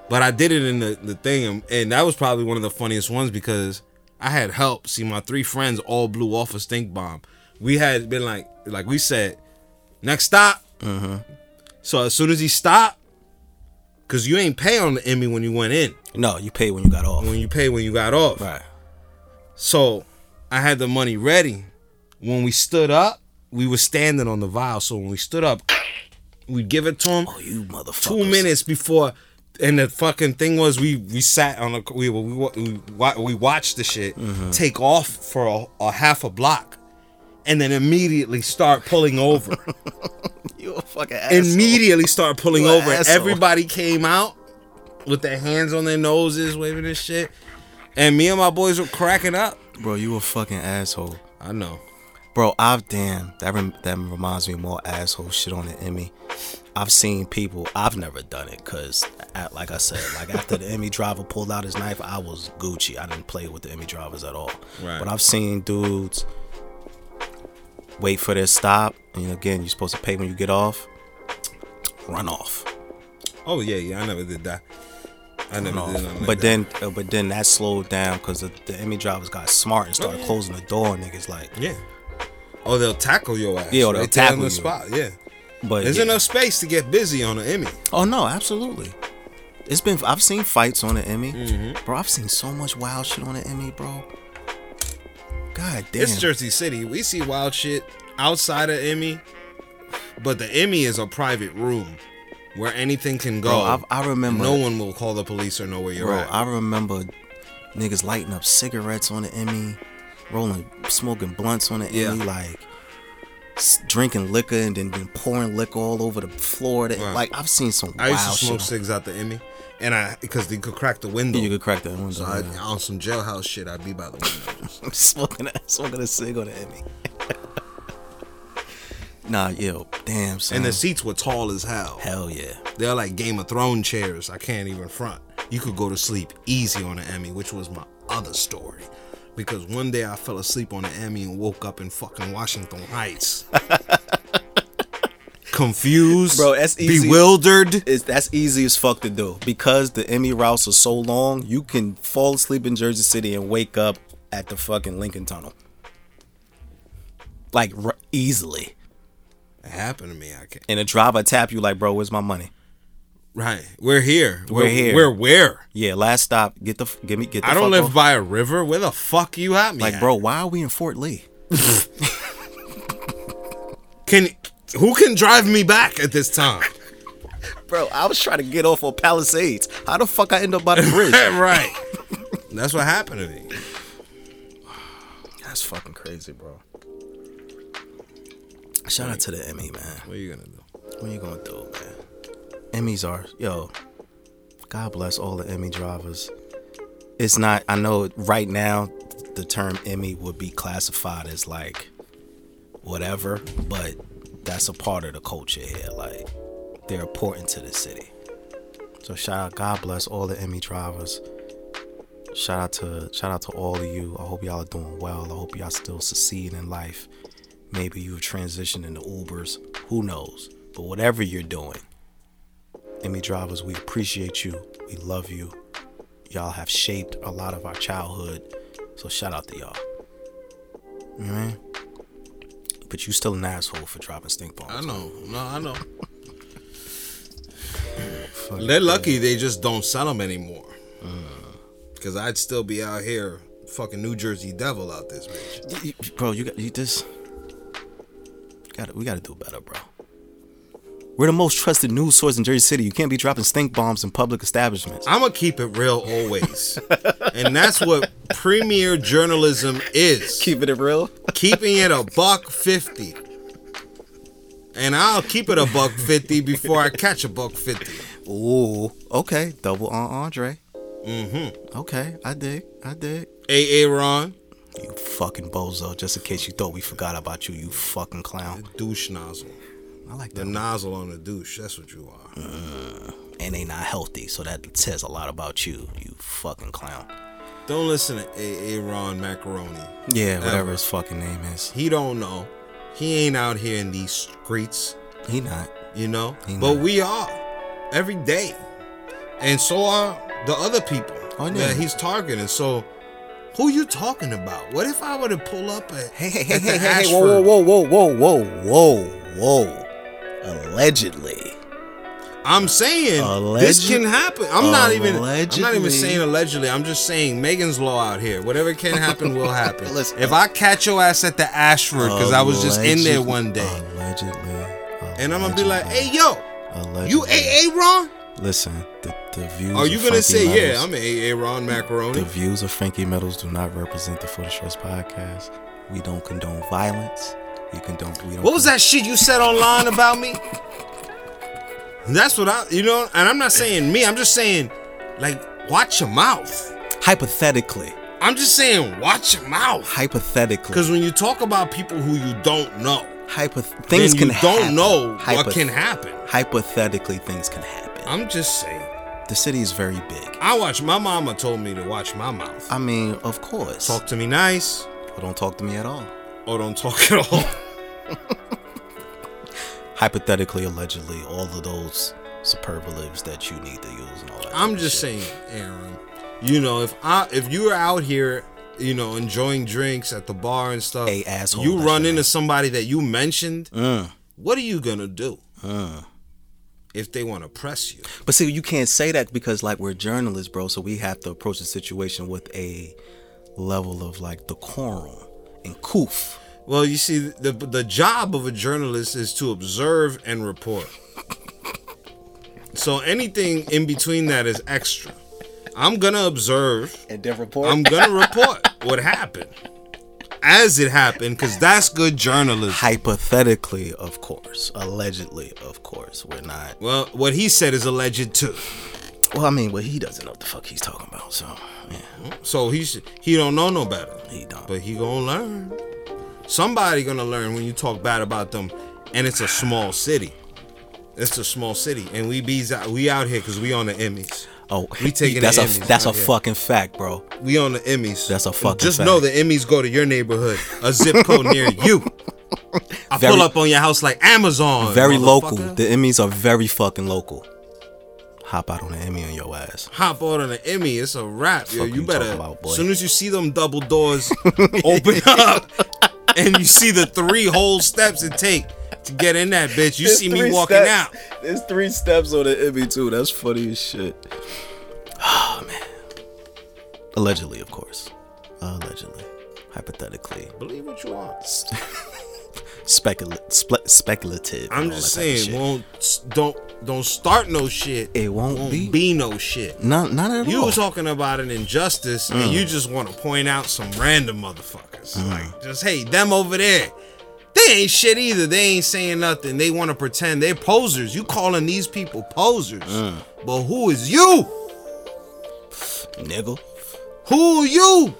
But I did it in the, the thing, and, and that was probably one of the funniest ones because I had help. See, my three friends all blew off a stink bomb. We had been like, like we said, next stop. Uh-huh. So as soon as he stopped, because you ain't pay on the Emmy when you went in, No, you pay when you got off. when you pay when you got off. Right. So I had the money ready. When we stood up, we were standing on the vial. So when we stood up, we give it to him Oh, you motherfucker. two minutes before. And the fucking thing was, we we sat on a we we we, we watched the shit mm-hmm. take off for a, a half a block, and then immediately start pulling over. You a fucking asshole. immediately start pulling You over. asshole. Everybody came out with their hands on their noses, waving this shit, and me and my boys were cracking up. Bro, you a fucking asshole. I know. Bro, I've damn that rem- that reminds me more asshole shit on the Emmy. I've seen people. I've never done it because, like I said, like after the Emmy driver pulled out his knife, I was Gucci. I didn't play with the Emmy drivers at all. Right. But I've seen dudes wait for their stop, and again, you're supposed to pay when you get off. Run off. Oh yeah, yeah. I never did that. I never did nothing like but that. then, uh, but then that slowed down because the, the Emmy drivers got smart and started Oh, yeah. closing the door. And niggas like, yeah. Oh, they'll tackle your ass. Yeah, or they'll right tackle the you. spot. Yeah. but There's yeah. enough space to get busy on an Emmy. Oh no, absolutely. It's been I've seen fights on the Emmy, Mm-hmm. bro. I've seen so much wild shit on the Emmy, bro. God damn, It's Jersey City. We see wild shit outside of Emmy, but the Emmy is a private room where anything can go. bro. I, I remember, no one will call the police or know where you're bro. at. I remember niggas lighting up cigarettes on the Emmy, rolling, smoking blunts on the Yeah. Emmy, like drinking liquor and then, then pouring liquor all over the floor. That, Right. Like I've seen some I used to smoke shit. cigs out the Emmy, and I because they could crack the window. You could crack that window. so I, yeah. on some jailhouse shit, I'd be by the window. smoking a, smoking a cig on the Emmy. nah, yo, damn son. and the seats were tall as hell. hell yeah. They're like Game of Thrones chairs. I can't even front. You could go to sleep easy on the Emmy, which was my other story. Because one day I fell asleep on the Emmy and woke up in fucking Washington Heights. Confused, Bro, that's easy. bewildered. It's, that's easy as fuck to do because the Emmy routes are so long. You can fall asleep in Jersey City and wake up at the fucking Lincoln Tunnel, like r- easily. It happened to me. I can't. And the driver tap you like, bro, where's my money? Right, we're here. We're here. We're where? Yeah, last stop. Get the give me get. The I don't live off. by a river. Where the fuck you at me? Like, at? bro, why are we in Fort Lee? can who can drive me back at this time? Bro, I was trying to get off on Palisades. How the fuck I end up by the bridge? right. That's what happened to me. That's fucking crazy, bro. Shout out to the Emmy, man. What are you gonna do? What you gonna do, man? Emmys are yo. God bless all the Emmy drivers. It's not. I know right now the term Emmy would be classified as like whatever, but that's a part of the culture here. Like they're important to the city. So shout out. God bless all the Emmy drivers. Shout out to shout out to all of you. I hope y'all are doing well. I hope y'all still succeed in life. Maybe you've transitioned into Ubers. Who knows? But whatever you're doing, Emmy drivers, we appreciate you. We love you. Y'all have shaped a lot of our childhood. So shout out to y'all. You know what I mean? But you still an asshole for dropping stink bombs. I know. No, I know. They're lucky they just don't sell them anymore. Because I'd still be out here, fucking New Jersey Devil out this bitch. Bro, you got you just got we got to do better, bro. We're the most trusted news source in Jersey City. You can't be dropping stink bombs in public establishments. I'm gonna keep it real always, and that's what premier journalism is. Keeping it real. keeping it a buck fifty. And I'll keep it a buck fifty before I catch a buck fifty. Ooh, okay. Double on Andre. Mm-hmm. Okay, I dig. I dig. AA Ron, You fucking bozo. Just in case you thought we forgot about you, you fucking clown. douche nozzle. I like The nozzle on the douche. That's what you are. Mm. and they not healthy, so that says a lot about you, you fucking clown. Don't listen to AA Ron Macaroni. Yeah, whatever Ever. his fucking name is. He don't know. He ain't out here in these streets, He not. you know. He But not. we are every day, and so are the other people Oh, yeah. that he's targeting. So, who you talking about? What if I were to pull up at Hey, hey, hey, hey, hey, hey, Ashford? whoa, whoa, whoa, whoa, whoa, whoa, whoa, whoa. Allegedly. I'm saying Alleged- this can happen. I'm not even. I'm not Allegedly. even saying allegedly. I'm just saying Megan's law out here. Whatever can happen will happen. Listen. if I catch your ass at the Ashford because I was just in there Allegedly- one day, Allegedly. and I'm gonna be like, "Hey, yo, allegedly. you AA Ron? Listen, the, the views. Are you of gonna Frankie say, Meadows, yeah, I'm AA Ron Macaroni? The views of Frankie Metals do not represent the For the Stress podcast. We don't condone violence. We condone. We don't What was that shit you said online about me? That's what I, you know, and I'm not saying me. I'm just saying, like, watch your mouth. Hypothetically, I'm just saying, watch your mouth. hypothetically, Because when you talk about people who you don't know, hypo- things can you don't know what can happen. Hypothetically, things can happen. I'm just saying. the city is very big. I watch. My mama told me to watch my mouth. I mean, of course. Talk to me nice, Or don't talk to me at all. Or don't talk at all. Hypothetically, allegedly, all of those superlatives that you need to use and all that. I'm just shit. saying, Aaron. You know, if I if you were out here, you know, enjoying drinks at the bar and stuff, Hey, asshole, you run into somebody that you mentioned. Mm, What are you gonna do mm. if they want to press you? But see, you can't say that because like we're journalists, bro. So we have to approach the situation with a level of like decorum and coof. Well, you see, the the job of a journalist is to observe and report. So anything in between that is extra. I'm gonna observe. And then report. I'm gonna report what happened as it happened, because that's good journalism. Hypothetically, of course. Allegedly, of course. We're not. Well, what he said is alleged too. Well, I mean, well, he doesn't know what the fuck he's talking about. So, yeah, So he should, he don't know no better. he don't. But he gonna learn. Somebody gonna learn when you talk bad about them, and it's a small city. It's a small city, and we be out. We out here because we on the Emmys. oh, we taking that's a Emmys that's a here. fucking fact, bro. We on the Emmys. That's a fucking Just fact. know the Emmys go to your neighborhood, a zip code near you. I Very- pull up on your house like Amazon. Very local. The Emmys are very fucking local. Hop out on the Emmy on your ass. Hop out on an Emmy, it's a wrap. Yo, you you better. about, as soon as you see them double doors open up, and you see the three whole steps it take to get in that bitch, you see me walking out. There's three steps on the Emmy too. That's funny as shit. Oh man. Allegedly, of course. Allegedly. Hypothetically. Believe what you want. Specula- spe- speculative. I'm just that type of saying, won't don't don't start no shit. It won't be. be no shit. None, none at You all. was talking about an injustice, Mm. and you just want to point out some random motherfuckers. Like, just hey, them over there, they ain't shit either. They ain't saying nothing. They want to pretend they're posers. You calling these people posers? Mm. But who is you? Nigga. Who are you?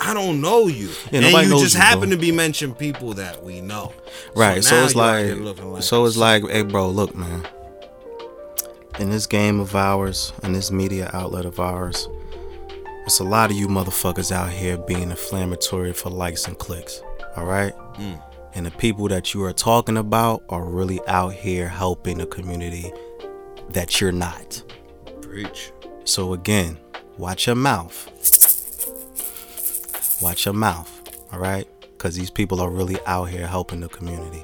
I don't know you. Yeah, and you just you, happen bro. to be mentioning people that we know. Right. So, now it's like, like so it's like, hey, bro, look, man. In this game of ours, in this media outlet of ours, it's a lot of you motherfuckers out here being inflammatory for likes and clicks. All right. Mm. And the people that you are talking about are really out here helping the community that you're not. preach. So again, watch your mouth. Watch your mouth, all right? Because these people are really out here helping the community.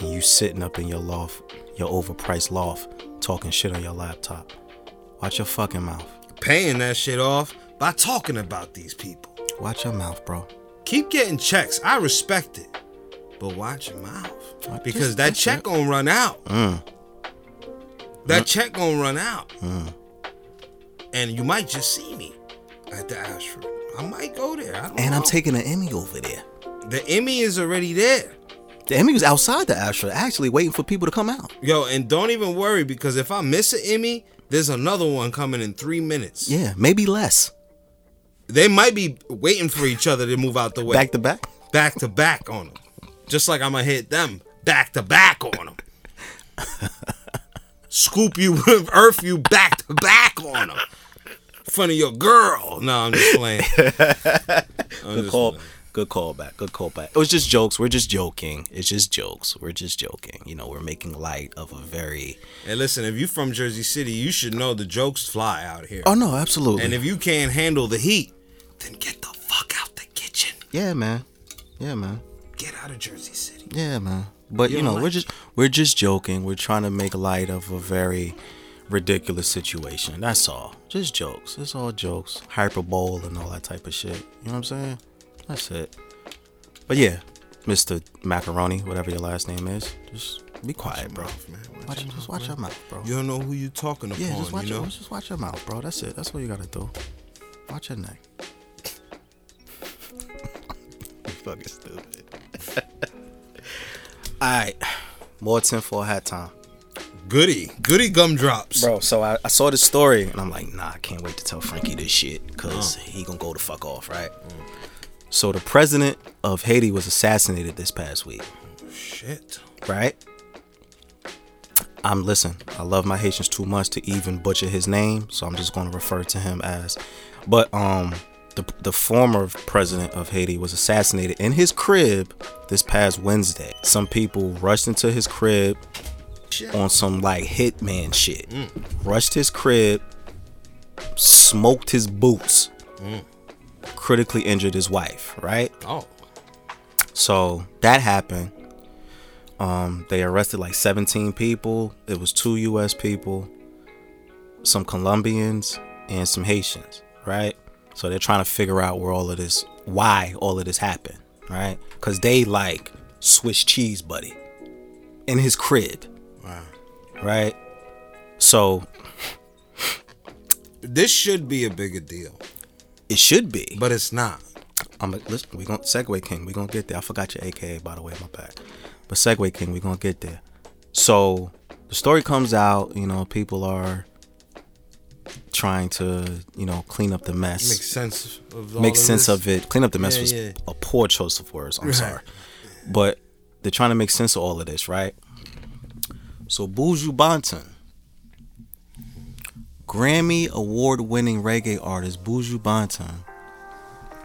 And you sitting up in your loft, your overpriced loft, talking shit on your laptop. Watch your fucking mouth. Paying that shit off by talking about these people. Watch your mouth, bro. Keep getting checks. I respect it. But watch your mouth. Watch- Because that check it. gonna run out. Mm. That check gonna run out, and you might just see me at the Ashford. I might go there. I don't And know. I'm taking an Emmy over there. the Emmy is already there. The Emmy was outside the Astro, actually waiting for people to come out. Yo, and don't even worry because if I miss an Emmy, there's another one coming in three minutes. Yeah, maybe less. They might be waiting for each other to move out the way. Back to back. back to back on them. Just like I'm gonna hit them back to back on them. Scoop you, earth you back to back on them. In front of your girl. No, I'm just playing. I'm just call. playing. Good call back. Good call back. It was just jokes. We're just joking. It's just jokes. We're just joking. You know, we're making light of a very. And listen, if you're from Jersey City, you should know the jokes fly out here. Oh no, absolutely. And if you can't handle the heat, then get the fuck out the kitchen. yeah, man. Yeah, man. Get out of Jersey City. Yeah, man. But you, You know, don't we're just we're just joking. We're trying to make light of a very ridiculous situation. That's all. Just jokes. It's all jokes. Hyperbole and all that type of shit. You know what I'm saying? That's it. But yeah, Mr. Macaroni, whatever your last name is, just be quiet, bro. mouth, man. Watch Watch, your just mouth, watch man. your mouth, bro. You don't know who you're talking upon, yeah, just watch you know? your, just watch your mouth, bro. That's it. That's what you gotta do. Watch your neck. you fucking stupid. All right, more tinfoil hat time. Goody. Goody gumdrops. Bro, so I, I saw this story and I'm like, nah, I can't wait to tell Frankie this shit because he gonna go the fuck off, right? Mm. So the president of Haiti was assassinated this past week, Shit. right? I'm listen. I love my Haitians too much to even butcher his name, so I'm just gonna refer to him as. But um, the the former president of Haiti was assassinated in his crib this past Wednesday. Some people rushed into his crib Shit. on some like hitman shit. Rushed his crib, smoked his boots, critically injured his wife, right? Oh. So that happened. Um, they arrested like 17 people. It was two US people, some Colombians, and some Haitians, right? So they're trying to figure out where all of this, why all of this happened, right? Because they like Swiss cheese, buddy, in his crib, Wow. right? So This should be a bigger deal, it should be. but it's not. I'm like, listen, we gonna Segue King. We gonna get there. I forgot your AKA by the way, my bad. But Segue King, we gonna get there. So the story comes out. You know, people are trying to, you know, clean up the mess. Makes sense of all Make sense of it. Clean up the mess Yeah, was yeah. a poor choice of words. I'm Right. sorry, but they're trying to make sense of all of this, right? So Buju Banton, Grammy award-winning reggae artist Buju Banton,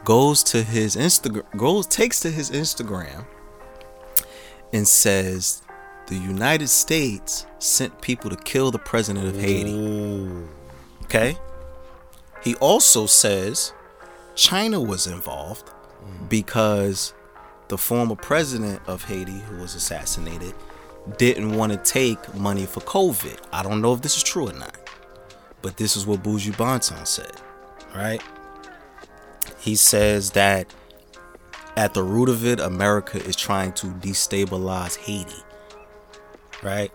goes to his Instagram, goes takes to his Instagram, and says the United States sent people to kill the president of Haiti. Ooh. Okay. He also says China was involved mm. because the former president of Haiti, who was assassinated, didn't want to take money for COVID. I don't know if this is true or not, but this is what Buju Banton said, right? He says that at the root of it, America is trying to destabilize Haiti, right?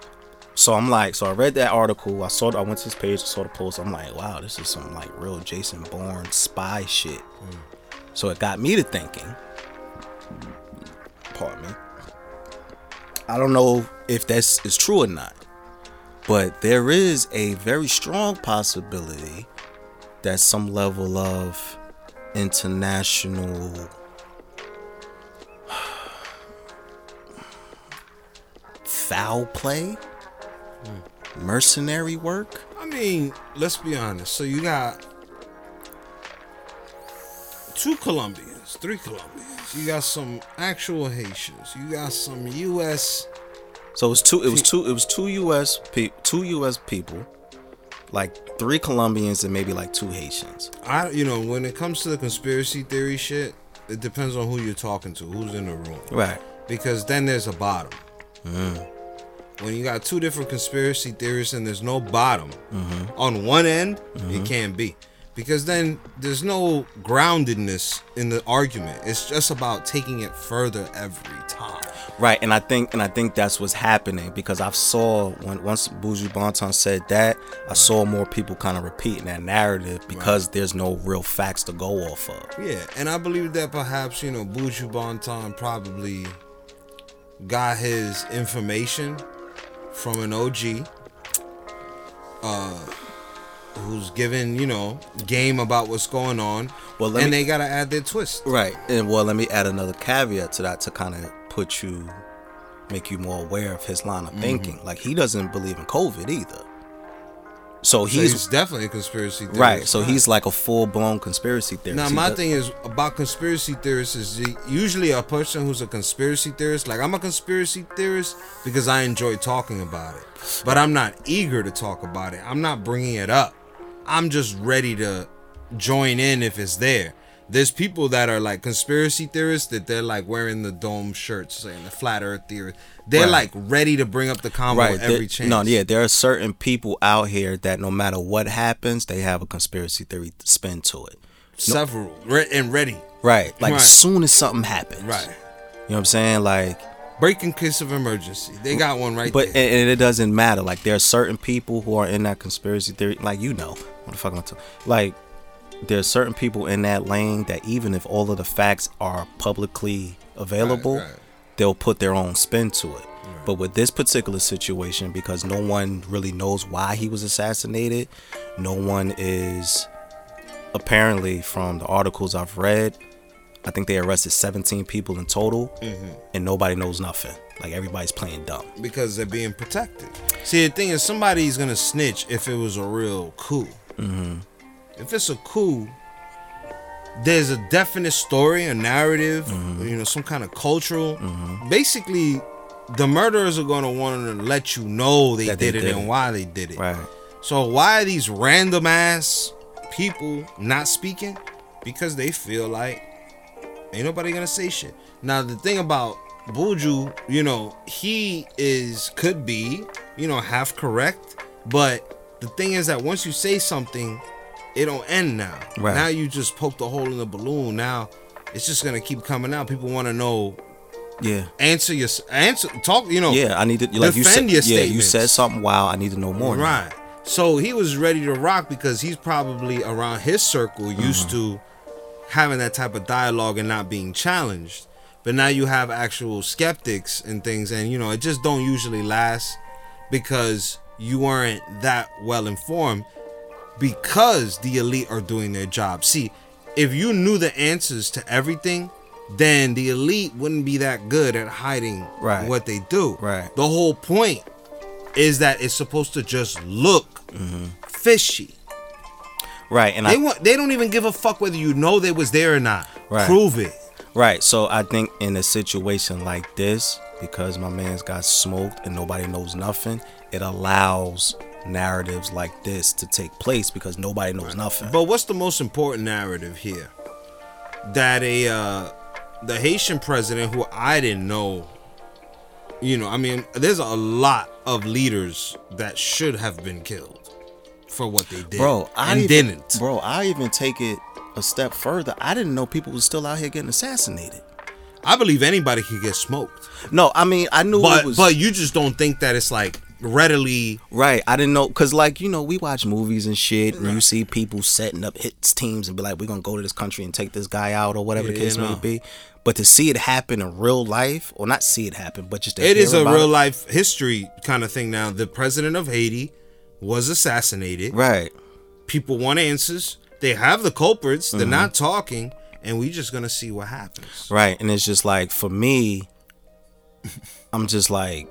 So I'm like, so I read that article. I saw, I went to his page, I saw the post. I'm like, wow, this is some like real Jason Bourne spy shit. Mm. So it got me to thinking. Pardon me. I don't know if that's is true or not, but there is a very strong possibility that some level of international foul play, hmm. mercenary work. I mean, let's be honest. So you got two Colombians, three Colombians. You got some actual Haitians. You got some U.S. So it was two. It was two. It was two U.S. Pe- two U.S. people, like three Colombians and maybe like two Haitians. I, you know, when it comes to the conspiracy theory shit, it depends on who you're talking to, who's in the room. Right. Because then there's a bottom. Mm-hmm. When you got two different conspiracy theories and there's no bottom mm-hmm. on one end, it mm-hmm. can't be. Because then there's no groundedness in the argument. It's just about taking it further every time. Right, and I think and I think that's what's happening because I saw when once Buju Banton said that, I saw more people kind of repeating that narrative because there's no real facts to go off of. Yeah, and I believe that perhaps you know Buju Banton probably got his information from an OG, uh, who's giving you know game about what's going on. Well, let and me- they gotta add their twist. Right, and well, let me add another caveat to that to kind of put you, make you more aware of his line of mm-hmm. thinking. Like he doesn't believe in COVID either. So So he's he's definitely a conspiracy theorist. right. So he's like a full blown conspiracy theorist. Now my thing is about conspiracy theorists is usually a person who's a conspiracy theorist. Like I'm a conspiracy theorist because I enjoy talking about it, but I'm not eager to talk about it. I'm not bringing it up. I'm just ready to join in if it's there. There's people that are like conspiracy theorists that they're like wearing the dome shirts saying the flat Earth theory. They're Right. like ready to bring up the combo right. every there- chance. No, yeah, there are certain people out here that no matter what happens, they have a conspiracy theory spin to it. several re- and ready. Right. Like Right. as soon as something happens. Right. You know what I'm saying? Like breaking case of emergency. They got one right But and, there. and it doesn't matter. Like there are certain people who are in that conspiracy theory. Like you know, what the fuck am I talking? Like there's certain people in that lane that even if all of the facts are publicly available, right. they'll put their own spin to it. But with this particular situation, because no one really knows why he was assassinated, no one is apparently from the articles I've read. I think they arrested 17 people in total, Mm-hmm. and nobody knows nothing. Like everybody's playing dumb. because they're being protected. See, the thing is, somebody's gonna snitch if it was a real coup. Mm-hmm. If it's a coup, there's a definite story, a narrative, Mm-hmm. you know, some kind of cultural. Basically, the murderers are gonna want to let you know they That they did it and why they did it. Right. So why are these random ass people not speaking? Because they feel like ain't nobody gonna say shit. Now the thing about Buju, you know, he is could be, you know, half correct, but the thing is that once you say something, it don't end now. Right. Now you just poked a hole in the balloon. Now it's just gonna keep coming out. People want to know. Yeah. Answer your answer. Talk. You know. Yeah, I need to like you said. Yeah, you said something. Wow, I need to know more. now. Right. So he was ready to rock because he's probably around his circle used mm-hmm. to having that type of dialogue and not being challenged. But now you have actual skeptics and things, and you know it just don't usually last because you weren't that well informed because the elite are doing their job. See, if you knew the answers to everything, then the elite wouldn't be that good at hiding Right. what they do. Right. The whole point is that it's supposed to just look mm-hmm. fishy. Right, and They I want they don't even give a fuck whether you know they was there or not. Right. Prove it. right. So I think in a situation like this, because my man's got smoked and nobody knows nothing, it allows narratives like this to take place because nobody knows nothing. But what's the most important narrative here? That a uh the Haitian president who I didn't know you know, I mean, there's a lot of leaders that should have been killed for what they did. bro, I and even, didn't. Bro, I even take it a step further. I didn't know people were still out here getting assassinated. I believe anybody could get smoked. No, I mean I knew But it was but you just don't think that it's like readily Right, I didn't know because, like, you know, we watch movies and shit, and you see people setting up hits teams and be like, "We're gonna go to this country and take this guy out" or whatever the Yeah, case you may be. But to see it happen in real life, or not see it happen, but just to It is a real it- life history kind of thing now. The president of Haiti was assassinated. right? People want answers. They have the culprits. Mm-hmm. They're not talking, and we just gonna see what happens. Right, and it's just like for me, I'm just like,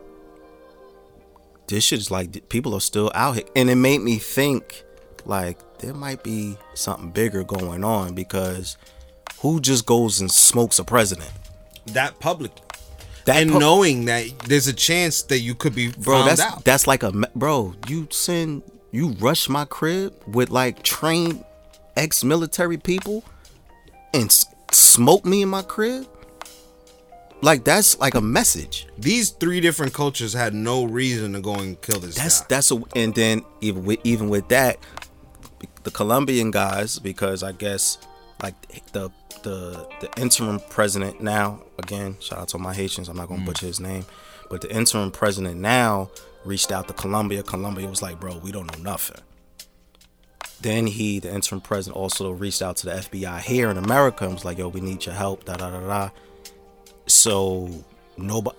this shit is like people are still out here, and it made me think like there might be something bigger going on because who just goes and smokes a president? That public, That and pu- knowing that there's a chance that you could be bro that's out. that's like a bro you send you rush my crib with like trained ex-military people and s- smoke me in my crib like that's like a message These three different cultures had no reason to go and kill this that's guy. that's a and then even with even with that the colombian guys because i guess like the the the interim president now. Again, shout out to my Haitians. I'm not gonna mm. butcher his name, but the interim president now reached out to Colombia. Colombia was like, "Bro, we don't know nothing." Then he, the interim president, also reached out to the FBI here in America and was like, "Yo, we need your help." Da da da da. So nobody,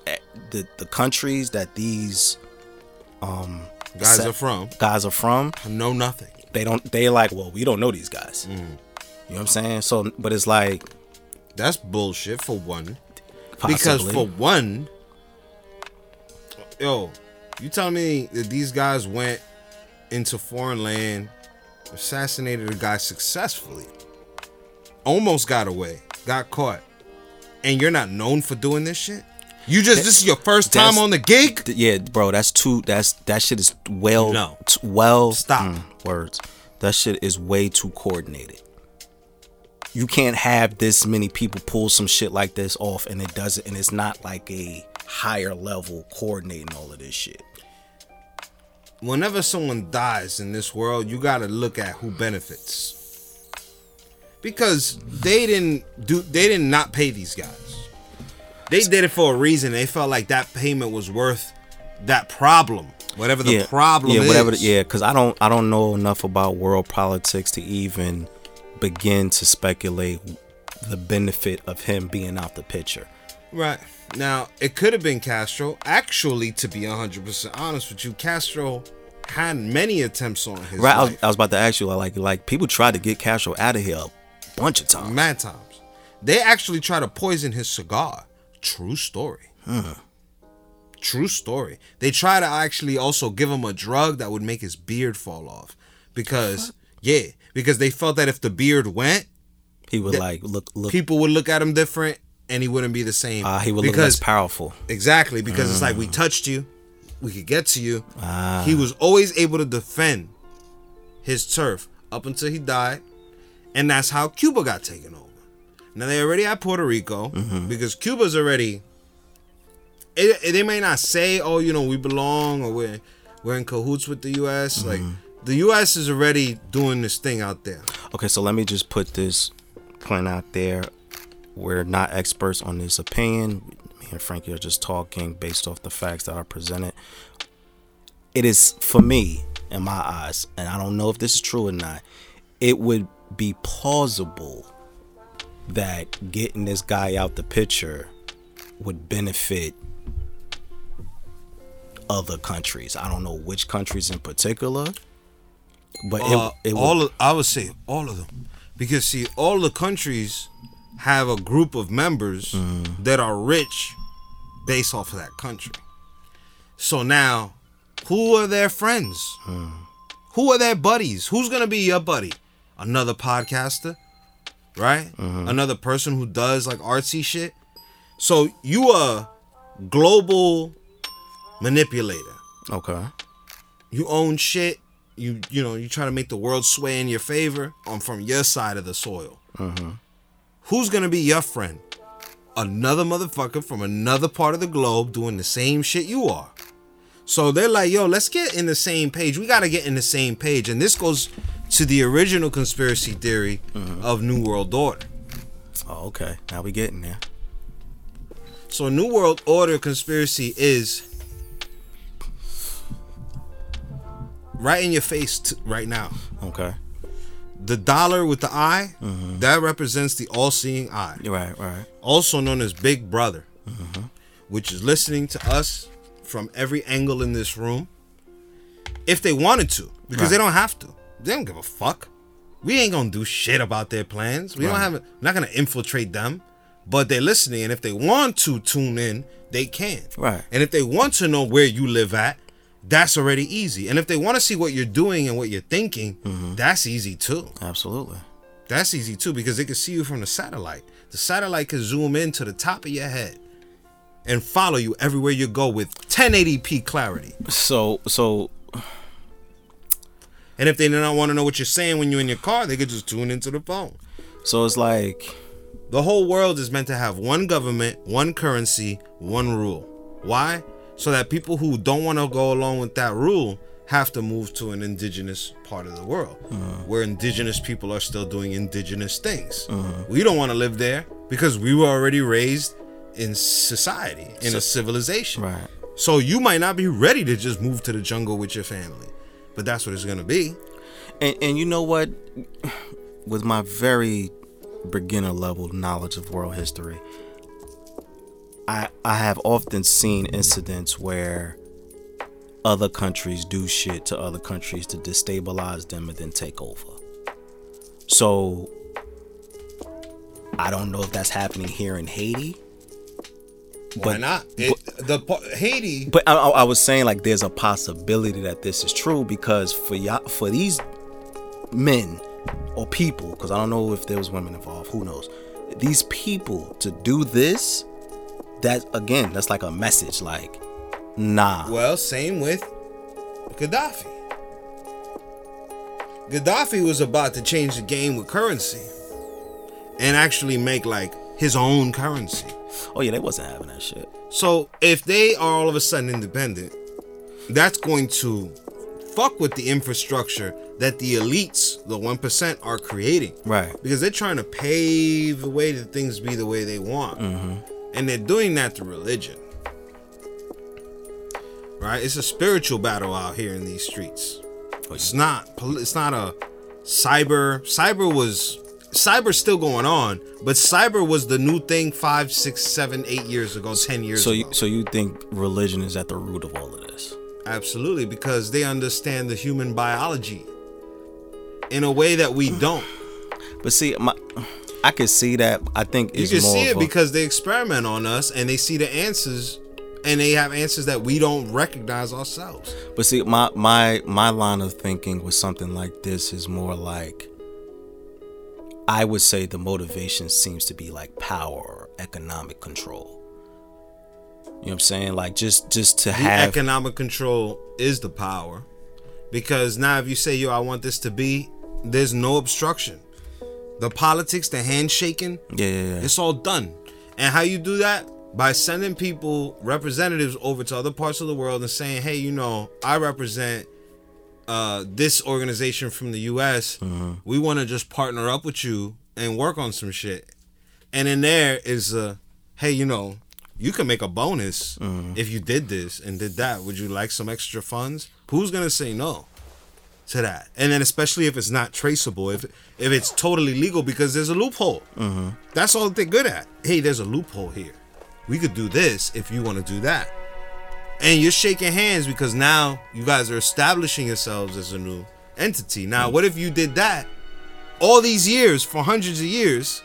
the the countries that these um Guys set- are from guys are from, know nothing. they don't. They like, well, we don't know these guys. You know what I'm saying? So, but it's like That's bullshit for one. possibly, Because for one, yo, you tell me that these guys went into foreign land, assassinated a guy successfully, almost got away, got caught, and you're not known for doing this shit? You just this is your first time on the gig? Th- yeah, bro, that's too. That's that shit is well. No. t- well. Stop. mm, words. That shit is way too coordinated. You can't have this many people pull some shit like this off, and it doesn't, and it's not like a higher level coordinating all of this shit. Whenever someone dies in this world, you got to look at who benefits. Because they didn't do they did not pay these guys. They did it for a reason. They felt like that payment was worth that problem, whatever the yeah, problem yeah, is. whatever. the- yeah, because I don't, I don't know enough about world politics to even begin to speculate the benefit of him being out the picture. Right. Now, it could have been Castro. Actually, to be 100% honest with you, Castro had many attempts on his Right, I was. I was about to ask you, like, like people tried to get Castro out of here bunch of times. mad times. They actually try to poison his cigar. True story. Huh. True story. They try to actually also give him a drug that would make his beard fall off. Because, yeah, because they felt that if the beard went, He would like look, look. people would look at him different and he wouldn't be the same. Uh, he would look less powerful. Exactly, because it's like we touched you, we could get to you. Ah. He was always able to defend his turf up until he died, and that's how Cuba got taken over. Now they already at Puerto Rico Mm-hmm. because Cuba's already. It, it- they may not say, "Oh, you know, we belong," or we're we're in cahoots with the U.S. Mm-hmm. Like the U.S. is already doing this thing out there. Okay, so let me just put this point out there. We're not experts on this opinion. Me and Frankie are just talking based off the facts that are presented. It is for me, in my eyes, and I don't know if this is true or not. It would be plausible that getting this guy out the picture would benefit other countries. I don't know which countries in particular, but Uh, it, it would, all of, I would say all of them, because see, all the countries have a group of members Mm-hmm. that are rich based off of that country. So now, who are their friends? Hmm. Who are their buddies? Who's gonna be your buddy? Another podcaster, right? Mm-hmm. Another person who does like artsy shit. So you a global manipulator okay. you own shit you you know you try to make the world sway in your favor on from your side of the soil who's gonna be your friend another motherfucker from another part of the globe doing the same shit you are so they're like yo let's get in the same page we gotta get in the same page and this goes to the original conspiracy theory mm-hmm. of new world order Oh, okay. Now we getting there. so new world order conspiracy is right in your face t- right now Okay. the dollar with the eye mm-hmm. that represents the all-seeing eye Right, right. also known as big brother mm-hmm. which is listening to us from every angle in this room if they wanted to because they don't have to they don't give a fuck we ain't gonna do shit about their plans we don't have we're not gonna infiltrate them but they're listening and if they want to tune in they can Right. and if they want to know where you live at that's already easy and if they want to see what you're doing and what you're thinking mm-hmm. that's easy too Absolutely. that's easy too because they can see you from the satellite. The satellite can zoom in to the top of your head and follow you everywhere you go with 1080p clarity. So, so And if they do not want to know what you're saying when you're in your car, they could just tune into the phone. so it's like The whole world is meant to have one government, one currency, one rule. Why? So that people who don't want to go along with that rule have to move to an indigenous part of the world uh-huh. where indigenous people are still doing indigenous things. Uh-huh. We don't want to live there because we were already raised in society, in a civilization. Right. So you might not be ready to just move to the jungle with your family, but that's what it's gonna be. And and you know what? With my very beginner level knowledge of world history, I I have often seen incidents where other countries do shit to other countries to destabilize them and then take over. So I don't know if that's happening here in Haiti. Why But- not? It, the Haiti. But I, I I was saying like there's a possibility that this is true because for y'all, for these men or people, because I don't know if there was women involved, who knows? These people to do this, that again, that's like a message, like, nah, Well, same with Gaddafi. Gaddafi was about to change the game with currency and actually make like his own currency. oh yeah, they wasn't having that shit. So if they are all of a sudden independent, that's going to fuck with the infrastructure that the elites, the 1%, are creating. Right. Because they're trying to pave the way that things be the way they want. Mm-hmm. And they're doing that through religion. Right? It's a spiritual battle out here in these streets. Oh, it's not it's not a cyber cyber was cyber's still going on, but cyber was the new thing five, six, seven, eight years ago, ten years So ago. you, so you think religion is at the root of all of this? Absolutely, because they understand the human biology in a way that we don't. But see, my, I could see that. I think You can see it a- because they experiment on us and they see the answers and they have answers that we don't recognize ourselves. But see, my my my line of thinking with something like this is more like I would say the motivation seems to be like power or economic control. You know what I'm saying? Like just just to The have economic control is the power. Because now if you say, yo, I want this to be, there's no obstruction. The politics, the handshaking, yeah, yeah, yeah. It's all done. And how you do that? By sending people, representatives over to other parts of the world and saying, hey, you know, I represent uh, this organization from the US. Uh-huh. We want to just partner up with you and work on some shit. And in there is a, hey, you know, you can make a bonus uh-huh. if you did this and did that. Would you like some extra funds? Who's going to say no? to that. And then especially if it's not traceable, if if it's totally legal because there's a loophole. Uh-huh. That's all they're good at. Hey, there's a loophole here. We could do this if you want to do that. And you're shaking hands because now you guys are establishing yourselves as a new entity. Now, what if you did that all these years for hundreds of years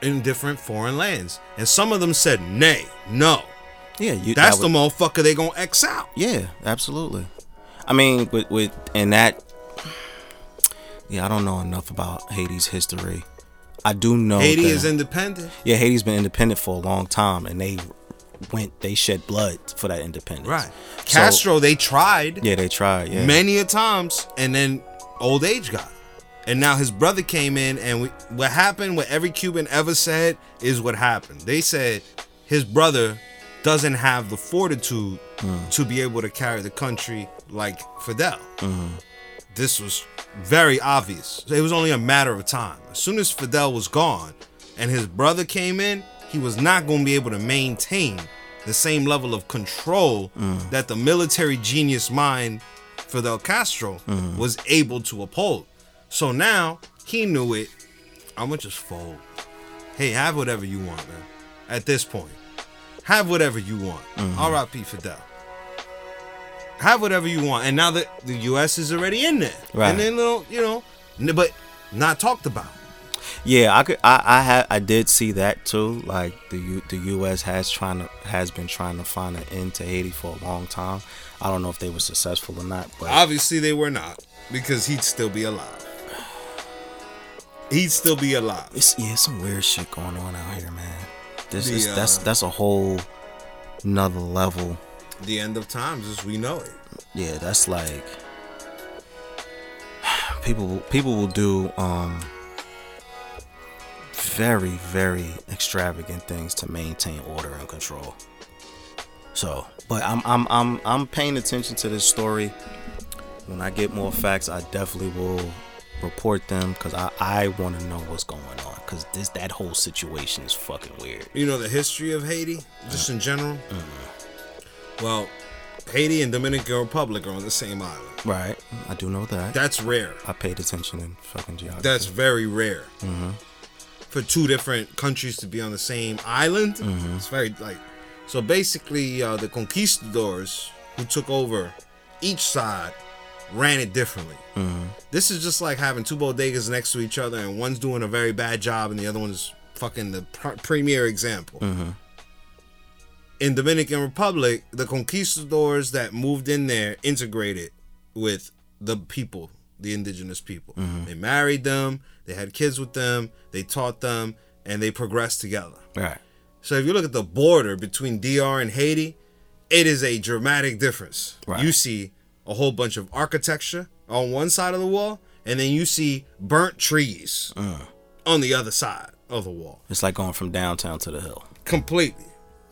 in different foreign lands? And some of them said, nay, no. yeah, you, That's that the motherfucker they gonna X out. Yeah, absolutely. I mean, with with and that. Yeah, I don't know enough about Haiti's history. I do know Haiti that- is independent. Yeah, Haiti's been independent for a long time, and they went, they shed blood for that independence. Right. So- Castro, they tried. Yeah, they tried. Yeah. many a times, and then old age got him. And now his brother came in, and we, what happened, what every Cuban ever said, is what happened. They said his brother doesn't have the fortitude mm. to be able to carry the country like Fidel. Mm-hmm. This was very obvious. It was only a matter of time. As soon as Fidel was gone and his brother came in, he was not going to be able to maintain the same level of control mm. that the military genius mind Fidel Castro mm. was able to uphold. So now he knew it. I'm gonna just fold. Hey, have whatever you want, man. At this point, have whatever you want. Mm-hmm. R.I.P. Fidel. Have whatever you want. And now that the U.S. is already in there, Right. and then little, you know, but not talked about. Yeah, I could. I I had. I did see that too. Like the U, the U.S. has trying to has been trying to find an end to Haiti for a long time. I don't know if they were successful or not, but Obviously, they were not because he'd still be alive. He'd still be alive. it's yeah, some weird shit going on out here, man. This The, is that's uh, that's a whole another level. The end of times as we know it. Yeah, that's like people will- people will do um very very extravagant things to maintain order and control. So, but I'm I'm I'm I'm paying attention to this story. When I get more facts, I definitely will report them because I I want to know what's going on because this that whole situation is fucking weird. You know the history of Haiti, just in general. Mm-hmm. Well, Haiti and Dominican Republic are on the same island. Right, I do know that. That's rare. I paid attention in fucking geography. That's very rare. Mm-hmm. For two different countries to be on the same island, mm-hmm. it's very like. So basically, uh, the conquistadors who took over each side ran it differently. Mm-hmm. This is just like having two bodegas next to each other, and one's doing a very bad job, and the other one's fucking the pr- premier example. Mm-hmm. In Dominican Republic, the conquistadors that moved in there integrated with the people, the indigenous people. They married them, they had kids with them, they taught them, and they progressed together. right. So if you look at the border between DR and Haiti, it is a dramatic difference. Right. You see a whole bunch of architecture on one side of the wall, and then you see burnt trees on the other side of the wall. It's like going from downtown to the hill. Completely.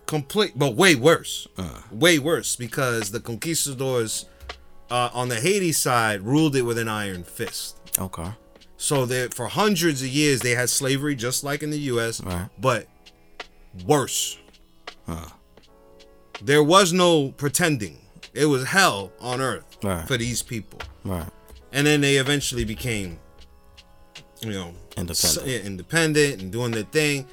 Complete, but way worse. Uh. Way worse because the conquistadors uh, on the Haiti side ruled it with an iron fist. Okay. So that for hundreds of years they had slavery just like in the US, Right. but worse. There was no pretending. It was hell on earth Right. for these people. Right. And then they eventually became you know, Independent. independent and doing their thing.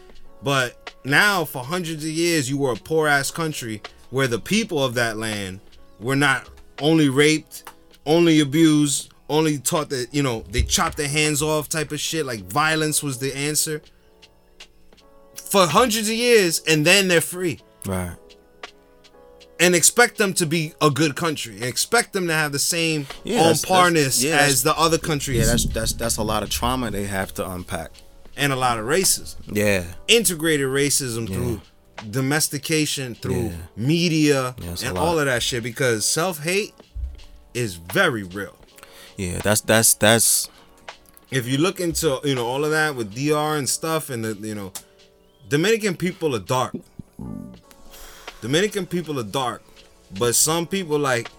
But now for hundreds of years you were a poor ass country where the people of that land were not only raped, only abused, only taught that, you know, they chopped their hands off type of shit, like violence was the answer. For hundreds of years, and then they're free. Right. And expect them to be a good country. And expect them to have the same Yeah, on parness yeah, as the other countries Yeah, that's that's that's a lot of trauma they have to unpack. and a lot of racism. Yeah. integrated racism through domestication, through Yeah. media, Yeah, and all of that shit. Because self hate is very real. Yeah. That's that's that's If you look into you know all of that with DR and stuff, and the you know Dominican people are dark. Dominican people are dark, but some people like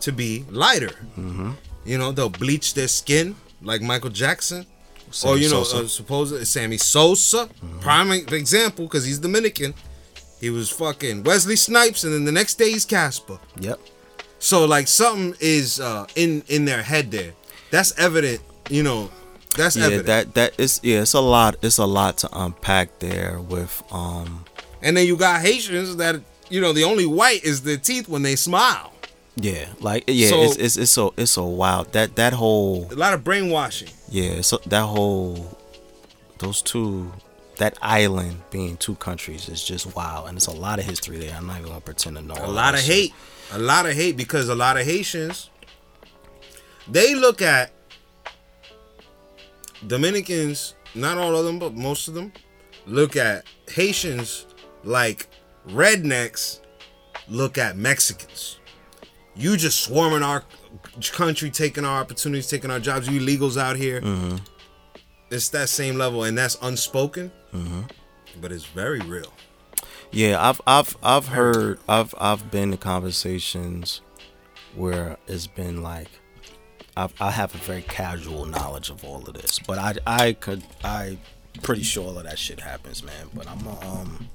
to be lighter. Mm-hmm. You know, they'll bleach their skin like Michael Jackson. or you know, Sosa. uh, supposedly Sammy Sosa, prime example because he's Dominican. He was fucking Wesley Snipes, and then the next day he's Casper. yep. So like something is uh, in in their head there. That's evident. You know, that's Yeah, evident. that that is yeah, it's a lot it's a lot to unpack there with um and then you got Haitians that you know the only white is their teeth when they smile. yeah, like yeah, So- it's it's it's so it's so wild. That that whole A lot of brainwashing. yeah, so that whole those two that island being two countries is just wild and it's a lot of history there. I'm not even gonna pretend to know A lot of hate. A lot of hate because a lot of Haitians they look at Dominicans, not all of them, but most of them, look at Haitians like rednecks look at Mexicans. You just swarming our country, taking our opportunities, taking our jobs. You illegals out here. Mm-hmm. It's that same level, and that's unspoken, but it's very real. Yeah, I've I've I've heard I've I've been in conversations where it's been like I've, I have a very casual knowledge of all of this, but I I could I pretty sure all of that shit happens, man. But I'm um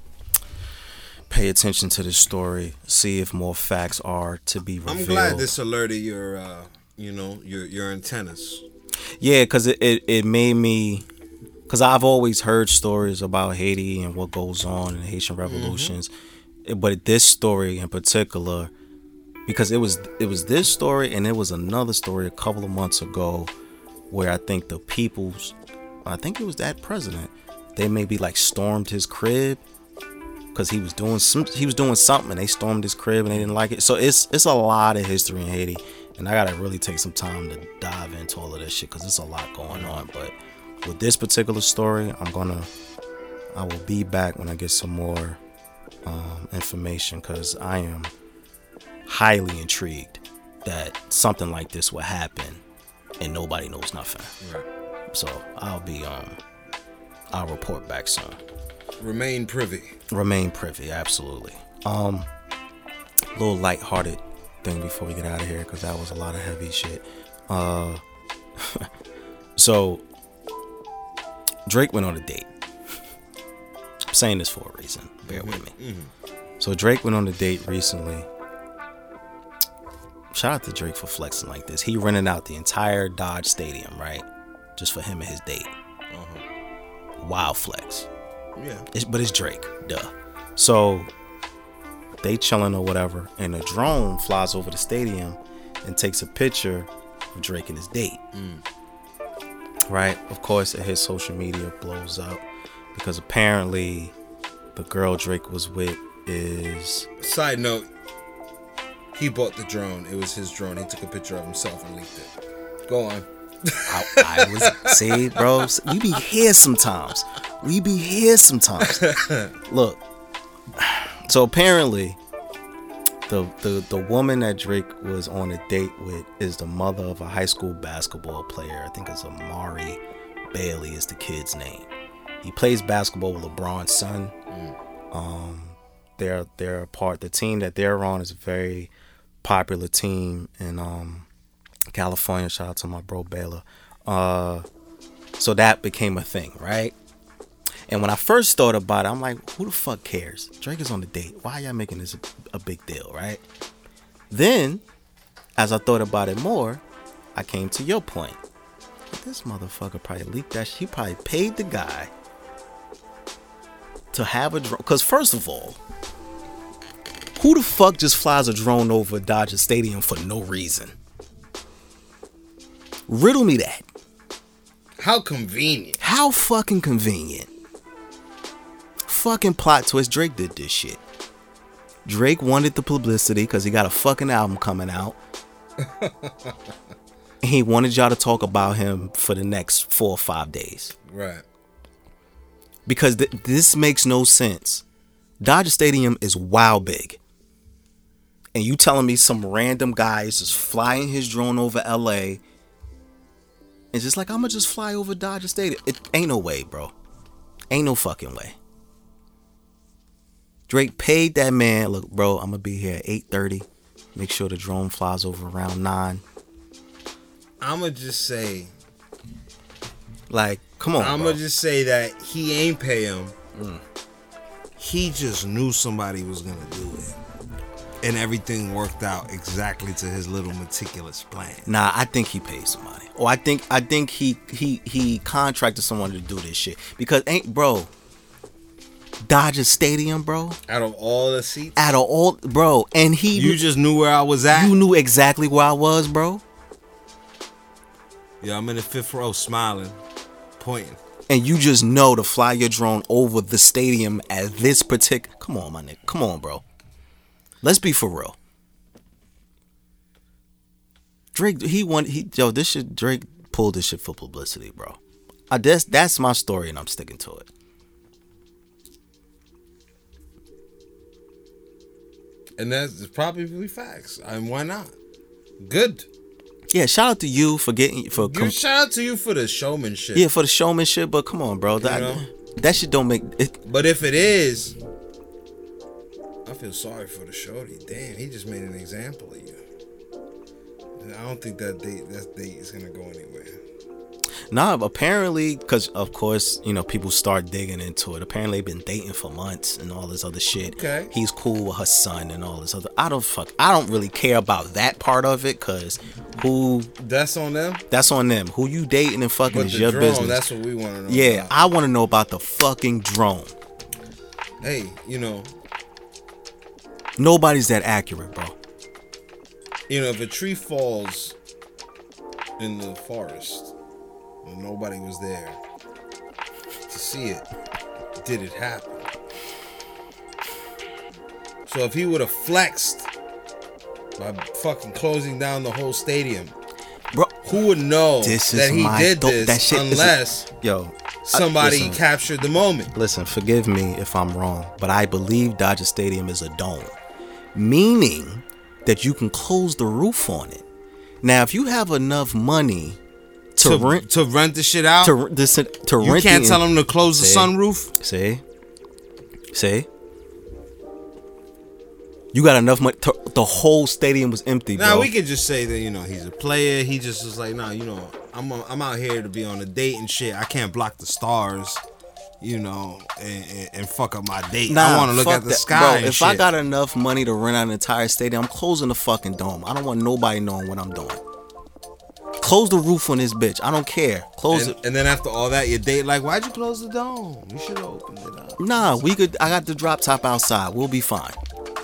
pay attention to this story, see if more facts are to be revealed. I'm glad this alerted your, uh, you know, your your antennas. Yeah, because it, it, it made me. Because I've always heard stories about Haiti and what goes on in Haitian mm-hmm. revolutions. It- But this story in particular, because it was it was this story and it was another story a couple of months ago where I think the people's I think it was that president. They maybe like stormed his crib because he was doing some he was doing something and they stormed his crib and they didn't like it. So it's it's a lot of history in Haiti, and I gotta really take some time to dive into all of this shit because there's a lot going on. But with this particular story, I'm gonna I will be back when I get some more um, information because I am highly intrigued that something like this would happen and nobody knows nothing. Right. So I'll be um I'll report back soon Remain privy. remain privy absolutely um little light-hearted thing before we get out of here because that was a lot of heavy shit. Uh, so Drake went on a date. I'm saying this for a reason. Bear mm-hmm, with me. Mm-hmm. So Drake went on a date recently. Shout out to Drake for flexing like this. He rented out the entire Dodger Stadium, right? Just for him and his date. Uh-huh. Wild flex. Yeah. It's, but it's Drake, duh. So they chilling or whatever, and a drone flies over the stadium and takes a picture of Drake and his date. Mm. Right? Of course, it his social media blows up because apparently the girl Drake was with is Side note, he bought the drone. It was his drone. He took a picture of himself and leaked it. Go on. I, I was see, bro. We be here sometimes. We be here sometimes. Look, so apparently, the the the woman that Drake was on a date with is the mother of a high school basketball player. I think it's Amari Bailey is the kid's name. He plays basketball with LeBron's son. Um, they're they're a part. The team that they're on is a very popular team in um California. Shout out to my bro Baylor. Uh, so that became a thing, right? And when I first thought about it, I'm like, who the fuck cares? Drake is on the date. Why y'all making this a, a big deal, right? Then, as I thought about it more, I came to your point. This motherfucker probably leaked that. She probably paid the guy to have a drone. Because first of all, who the fuck just flies a drone over Dodger Stadium for no reason? Riddle me that. How convenient. How fucking convenient. Fucking plot twist. Drake did this shit. Drake wanted the publicity because he got a fucking album coming out. he wanted y'all to talk about him for the next four or five days. Right. Because th- this makes no sense. Dodger Stadium is wow big. And you telling me some random guy is just flying his drone over LA and just like, I'm gonna just fly over Dodger Stadium. It ain't no way, bro. Ain't no fucking way. Drake paid that man. Look, bro, I'm gonna be here at 8:30. Make sure the drone flies over around nine. I'ma just say Like, come on, I'ma bro. just say that he ain't pay him. Mm. He just knew somebody was gonna do it. And everything worked out exactly to his little meticulous plan. Nah, I think he paid somebody. Or I think I think he he he contracted someone to do this shit because ain't bro. Dodger Stadium, bro. Out of all the seats, Out of all, bro, and he you just knew where I was at. you knew exactly where I was, bro. yeah, I'm in the fifth row smiling, pointing. and you just know to fly your drone over the stadium at this particular. Come on, my nigga. Come on, bro. Let's be for real. Drake, he won. He yo, this shit. Drake pulled this shit for publicity, bro. I that's that's my story, and I'm sticking to it. And that's probably facts. And why not? Good. Yeah, shout out to you for getting for com- shout out to you for the showmanship. yeah for the showmanship, but come on, bro. That know? that shit don't make it. But if it is, I feel sorry for the shorty. Damn, he just made an example of you. And I don't think that date that date is gonna go anywhere. Nah, apparently, because of course, you know, people start digging into it. Apparently, they've been dating for months and all this other shit. Okay. He's cool with her son and all this other. I don't fuck. I don't really care about that part of it, cause who? That's on them. That's on them. Who you dating and fucking But is your drone, business. that's what we want to know. yeah, about. I want to know about the fucking drone. hey, you know, Nobody's that accurate, bro. you know, if a tree falls in the forest and nobody was there to see it, did it happen? So if he would have flexed by fucking closing down the whole stadium, Bro, who would know this is that he did dope- this that shit is- unless yo, somebody listen. captured the moment? Listen, forgive me if I'm wrong, but I believe Dodger Stadium is a dome, meaning that you can close the roof on it. Now, if you have enough money to, To, rent to rent the shit out, to this uh, to you rent, You can't the, tell them to close the sunroof. See, see, You got enough money. To, the whole stadium was empty. Now we could just say that you know he's a player. He just was like, nah, you know, I'm i I'm out here to be on a date and shit. I can't block the stars, you know, and, and, and fuck up my date. I want to look at the that. sky. Bro, if I got enough money to rent out an entire stadium, I'm closing the fucking dome. I don't want nobody knowing what I'm doing. Close the roof on this bitch. I don't care. Close and, it. and then after all that, your date like, why'd you close the dome? You should have opened it up. Nah, we could. I got the drop top outside. We'll be fine.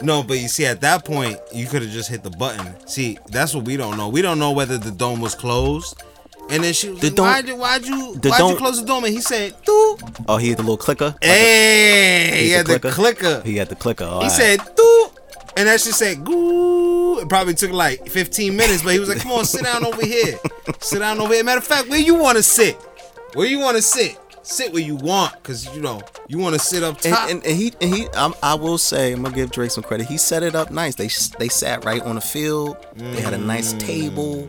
No, but you see, at that point, you could have just hit the button. See, that's what we don't know. We don't know whether the dome was closed. And then she was The like, dome- why'd you, why'd you, the why'd you close the dome? And he said, Doo. Oh, he had the little clicker. Hey, he had the clicker. He had the clicker. All He right. said, Doo. And that shit said, Goo. It probably took like 15 minutes, but he was like, come on, sit down over here. sit down over here. Matter of fact, where you want to sit? Where you want to sit? Sit where you want, because, you know, you want to sit up And, top. and, and he and he um, I will say I'm gonna give Drake some credit. He set it up nice. They they sat right on the field. They had a nice table,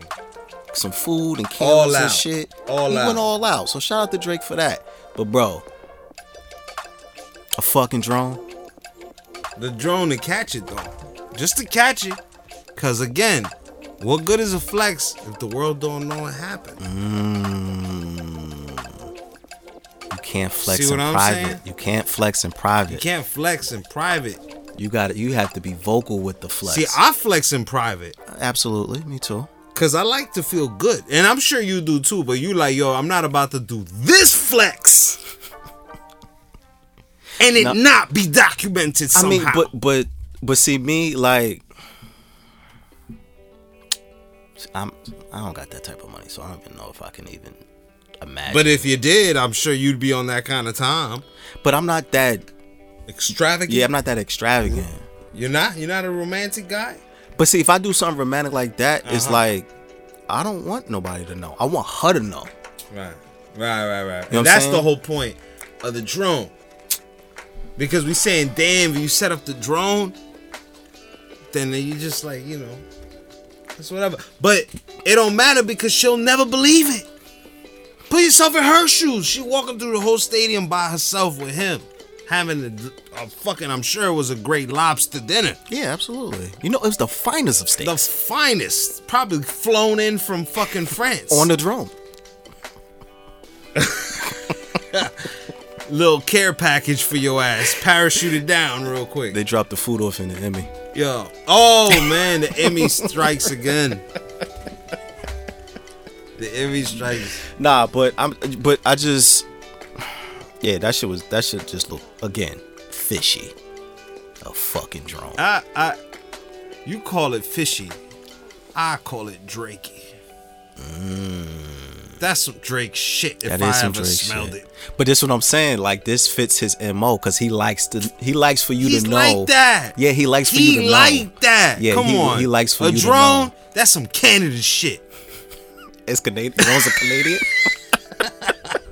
some food and Mm. Candles and shit. All he out. went all out. So shout out to Drake for that. But bro, a fucking drone. The drone to catch it though, just to catch it. Cause again, what good is a flex if the world don't know what happened? Mm. You can't flex See in private. saying? You can't flex in private. You can't flex in private. You got to You have to be vocal with the flex. See, I flex in private. Absolutely, me too. Cause I like to feel good, and I'm sure you do too. But you like, yo, I'm not about to do this flex, and it No. not be documented somehow. I mean, but but but see me like I'm I don't got that type of money, so I don't even know if I can even imagine. But if you did, I'm sure you'd be on that kind of time. but I'm not that Extravagant. yeah, I'm not that extravagant. You're not. You're not a romantic guy. But see, if I do something romantic like that, it's Uh-huh. like I don't want nobody to know. I want her to know. Right, right, right, right. You know and that's saying? the whole point of the drone. Because we saying, damn, if you set up the drone, then you just like, you know, it's whatever. But it don't matter because she'll never believe it. Put yourself in her shoes. She walking through the whole stadium by herself with him, having a, a fucking, I'm sure it was a great lobster dinner. Yeah, absolutely. You know, it was the finest of steaks The finest, probably flown in from fucking France. on the drone. little care package for your ass. Parachuted down real quick. They dropped the food off in the Emmy. Yo. Oh man, the Emmy strikes again. The Emmy strikes. Nah, but I'm but I just yeah, that shit was that shit just look again fishy. A fucking drone. I I you call it fishy. I call it Drakey. Mm. That's some Drake shit if That I some ever Drake smelled shit. it. But this what I'm saying. Like this fits his mo because he likes to. He likes for you He's to know. like that. Yeah, he likes for He you to know. He like that. Yeah, Come he- on. he likes for a you to drone. know. That's some Canada shit. It's Canadian. Drone's a Canadian.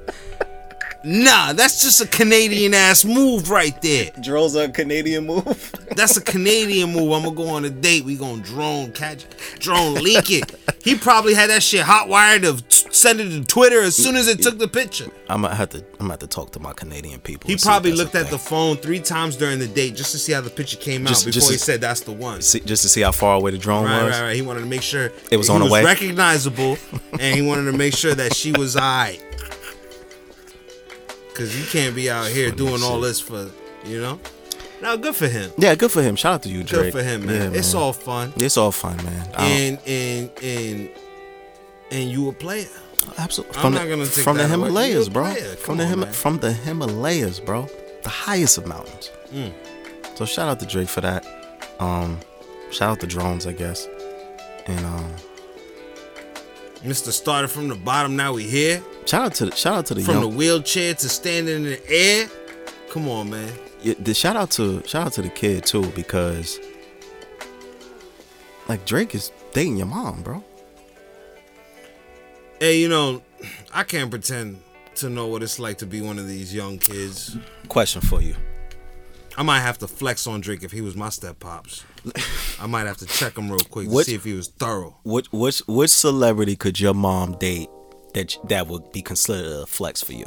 Nah, that's just a Canadian ass move right there. Drone's a Canadian move. That's a Canadian move. I'm gonna go on a date. We gonna drone catch, drone leak it. He probably had that shit hot wired to t- send it to Twitter as soon as it took the picture. I'm gonna have to. I'm gonna have to talk to my Canadian people. He probably looked a at the phone three times during the date just to see how the picture came Just- out just before he to- said that's the one. See, just to see how far away the drone Right, was. right, right. He wanted to make sure It was on the way? recognizable, and he wanted to make sure that she was alright. Cause you can't be out here doing all this for you know. Now, good for him. Yeah, good for him. Shout out to you, Drake. Good for him, man. Yeah, It's all fun. It's all fun, man. And and and and you a player. Absolutely. I'm From not the, gonna take from the. Himalayas, bro. From the on, Him- from the Himalayas, bro. The highest of mountains. Mm. So shout out to Drake for that. Um, shout out to drones, I guess. And um, Mr. Started from the bottom, now we here. shout out to the, shout out to the From the wheelchair to standing in the air. Come on, man. yeah, the shout out to shout out to the kid too because like Drake is dating your mom, bro. Hey, you know, I can't pretend to know what it's like to be one of these young kids. Question for you. I might have to flex on Drake if he was my step pops. I might have to check him real quick to What- see if he was thorough. Which which which celebrity could your mom date that that would be considered a flex for you?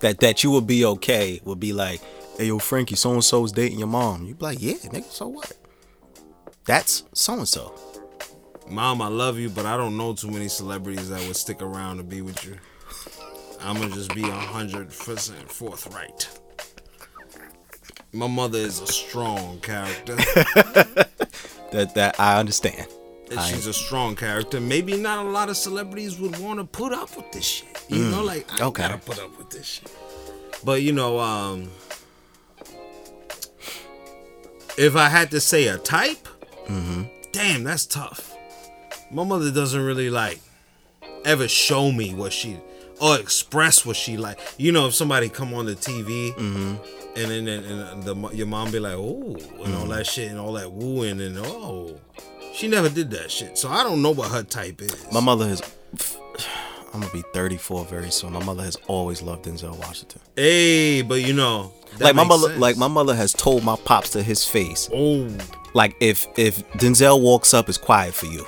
That that you would be okay would be like, hey yo Frankie, so and so is dating your mom. You'd be like, yeah, nigga, so what? that's so and so. Mom, I love you, but I don't know too many celebrities that would stick around to be with you. I'm gonna just be hundred percent forthright. My mother is a strong character. That that I understand. And I- she's a strong character. Maybe not a lot of celebrities would want to put up with this shit. You know, like I Mm, okay. gotta put up with this shit. But you know, um, if I had to say a type, Mm-hmm. damn, that's tough. My mother doesn't really like ever show me what she or express what she like. You know, if somebody come on the TV Mm-hmm. And then and, and the your mom be like, oh, and all that shit and all that wooing and oh, she never did that shit. So I don't know what her type is. My mother has. I'm gonna be 34 very soon. My mother has always loved Denzel Washington. hey, but you know, like my mother, sense. like my mother has told my pops to his face, oh, like if if Denzel walks up, it's quiet for you.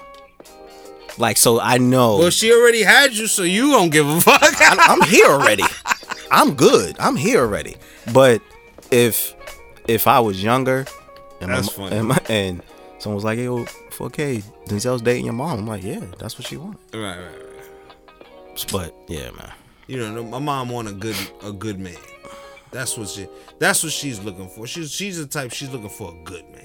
Like so, I know well, she already had you, so you don't give a fuck. I, I'm here already. I'm good. I'm here already. But if if I was younger, and That's my, funny. and, my, and someone was like, "Yo, 4K, Denzel's dating your mom," I'm like, "Yeah, that's what she wanted." right, right, right. But yeah, man. You know, my mom want a good a good man. That's what she. That's what she's looking for. She's she's the type. She's looking for a good man.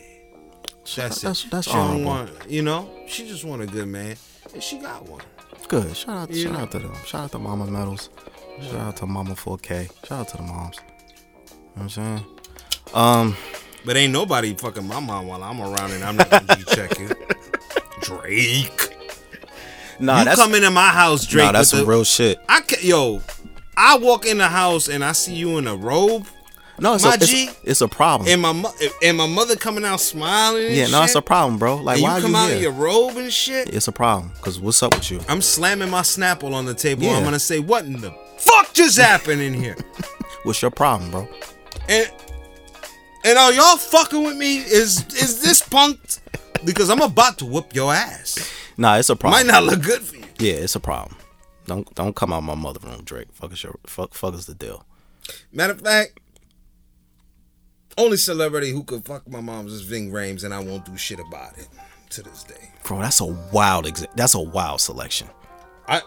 That's That's- it. that's she don't want. You know, she just want a good man, and she got one. Good. Shout out, You shout know. out to them. Shout out to Mama Medals. Shout out to Mama 4K. Shout out to the moms. You know what I'm saying? Um, But ain't nobody fucking my mom while I'm around, and I'm not gonna be checking. Drake, nah, you that's come into my house, Drake. nah, that's some the- real shit. I ca- yo, I walk in the house and I see you in a robe, No, it's My a, it's, G. it's a problem. and my mo- and my mother coming out smiling. Yeah, no, it's a problem, bro. Like, and why you come are you out here? in your robe and shit. It's a problem. Cause what's up with you? I'm slamming my Snapple on the table. Yeah. I'm gonna say, what in the fuck just happened in here? What's your problem, bro? And and are y'all fucking with me? Is is this punked? Because I'm about to whoop your ass. Nah, it's a problem. Might not look good for you. Yeah, it's a problem. Don't don't come out my mother room, Drake. Fuck is your fuck fuck is the deal? Matter of fact, only celebrity who could fuck my mom's is Ving Rhames, and I won't do shit about it to this day. Bro, that's a wild exa- that's a wild selection. I uh,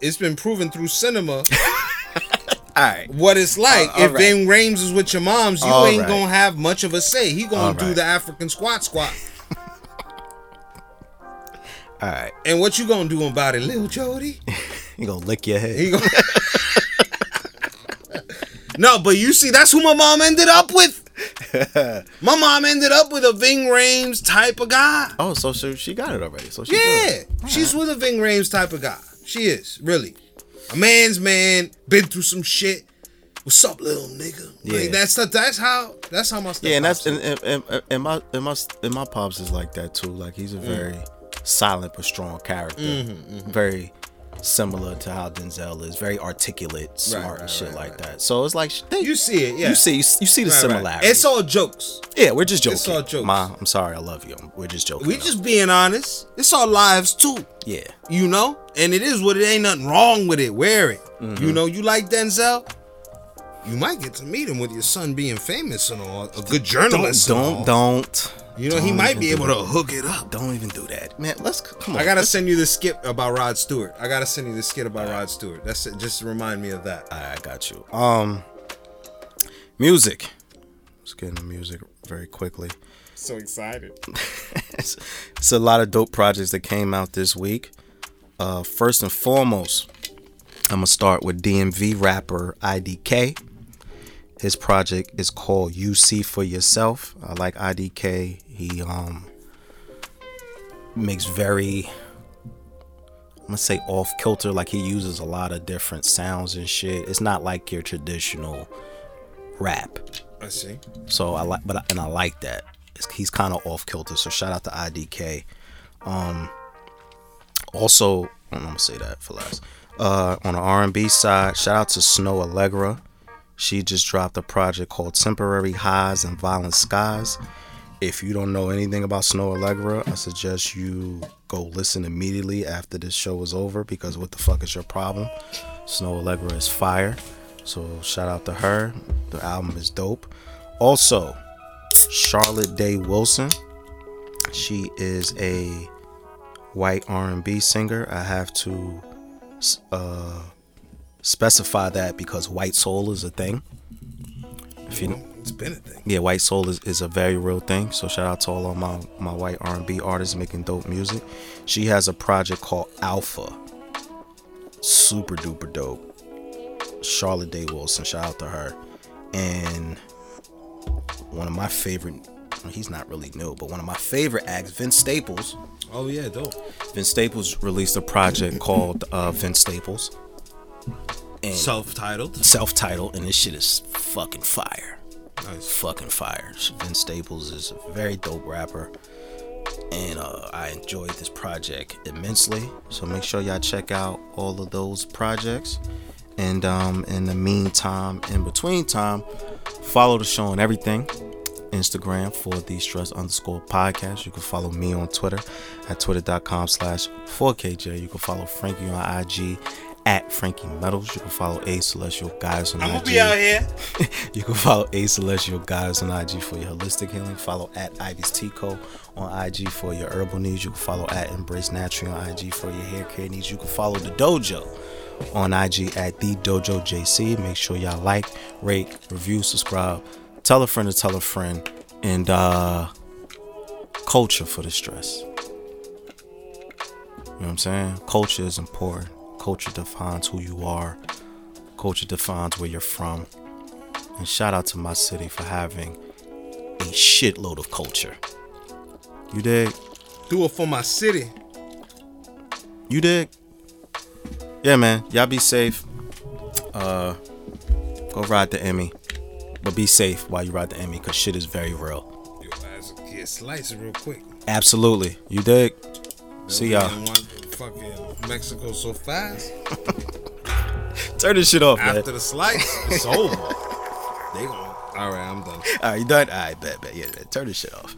it's been proven through cinema Alright. what it's like. Uh, if right. Ving Rhames is with your mom's, you All ain't right. gonna have much of a say. He gonna All do right. the African squat squat. Alright. And what you gonna do about it, Lil Jody? You gonna lick your head. He gonna... no, but you see, that's who my mom ended up with. my mom ended up with a Ving Rhames type of guy. Oh, so she, she got it already. So she Yeah, she's with a Ving Rhames type of guy. She is really a man's man. Been through some shit. What's up, little nigga? Yeah. Like, that's the, that's how that's how my stuff. Yeah, and that's and, and, and, and my and my and my pops is like that too. Like he's a Mm. very silent but strong character. Mm-hmm, Very similar to how Denzel is. Very articulate, smart, right, and shit right, like right. that. So it's like they, you see it. Yeah, you see you see the similarity. It's all jokes. yeah, we're just joking. it's all jokes. Ma, I'm sorry, I love you. We're just joking. We're just being honest. It's our lives too. yeah. You know, and it is what it ain't nothing wrong with it. Wear it. Mm-hmm. You know, you like Denzel. You might get to meet him with your son being famous and all, a good Don't journalist. all. don't don't. You know, he don't might be able to hook it up. Don't even do that, man. Let's come on. I gotta let's- send you the skit about Rod Stewart. I gotta send you the skit about Rod Stewart. That's it. Just remind me of that. I got you. Um, music. Let's get into music very quickly. So excited. it's, it's a lot of dope projects that came out this week. Uh, first and foremost, I'm gonna start with DMV rapper IDK. His project is called "You See for Yourself." I like IDK. He um makes very I'm gonna say off kilter. Like he uses a lot of different sounds and shit. It's not like your traditional rap. I see. So I like, but I, and I like that. It's, he's kind of off kilter. So shout out to IDK. Um, also, I'm gonna say that for last. Uh, on the R&B side, shout out to Snoh Aalegra. She just dropped a project called Temporary Highs and Violent Skies. If you don't know anything about Snoh Aalegra, I suggest you go listen immediately after this show is over because what the fuck is your problem? Snoh Aalegra is fire. So shout out to her. The album is dope. Also, Charlotte Day Wilson. She is a white R&B singer. I have to uh, specify that because white soul is a thing. If you know, it's been a thing. Yeah, white soul is, is a very real thing. So shout out to all of my my white R&B artists making dope music. She has a project called Alpha. Super duper dope. Charlotte Day Wilson, shout out to her. And one of my favorite he's not really new, but one of my favorite acts, Vince Staples. Oh yeah, dope. Vince Staples released a project called uh, Vince Staples. And self-titled. Self-titled, and this shit is fucking fire. Nice. Fucking fire. Vince Staples is a very dope rapper. And uh, I enjoyed this project immensely. So make sure y'all check out all of those projects. And um, in the meantime, in between time, follow the show and everything. Instagram for the stress underscore podcast. You can follow me on Twitter at twitter.com slash 4KJ. You can follow Frankie on IG at Frankie Metals. You can follow A Celestial Guys on I'm IG. I'm out here. you can follow A Celestial Guys on IG for your holistic healing. Follow at Ivy's Tico on IG for your herbal needs. You can follow at Embrace Natural on IG for your hair care needs. You can follow the dojo on IG at the Dojo JC. Make sure y'all like, rate, review, subscribe tell a friend to tell a friend, and uh, culture for the stress. You know what I'm saying? Culture is important. Culture defines who you are. Culture defines where you're from. And shout out to my city for having a shitload of culture. You dig? Do it for my city. You dig? Yeah, man. Y'all be safe. Uh, go ride the Emmy. But be safe while you ride the Emmy because shit is very real. Yo, get sliced real quick. Absolutely. You dig? See y'all. Fucking Mexico so fast. Turn this shit off, After man. the slice, it's over. They gonna. All right, I'm done. All right, you done? All right, bet, bet. Yeah, turn this shit off.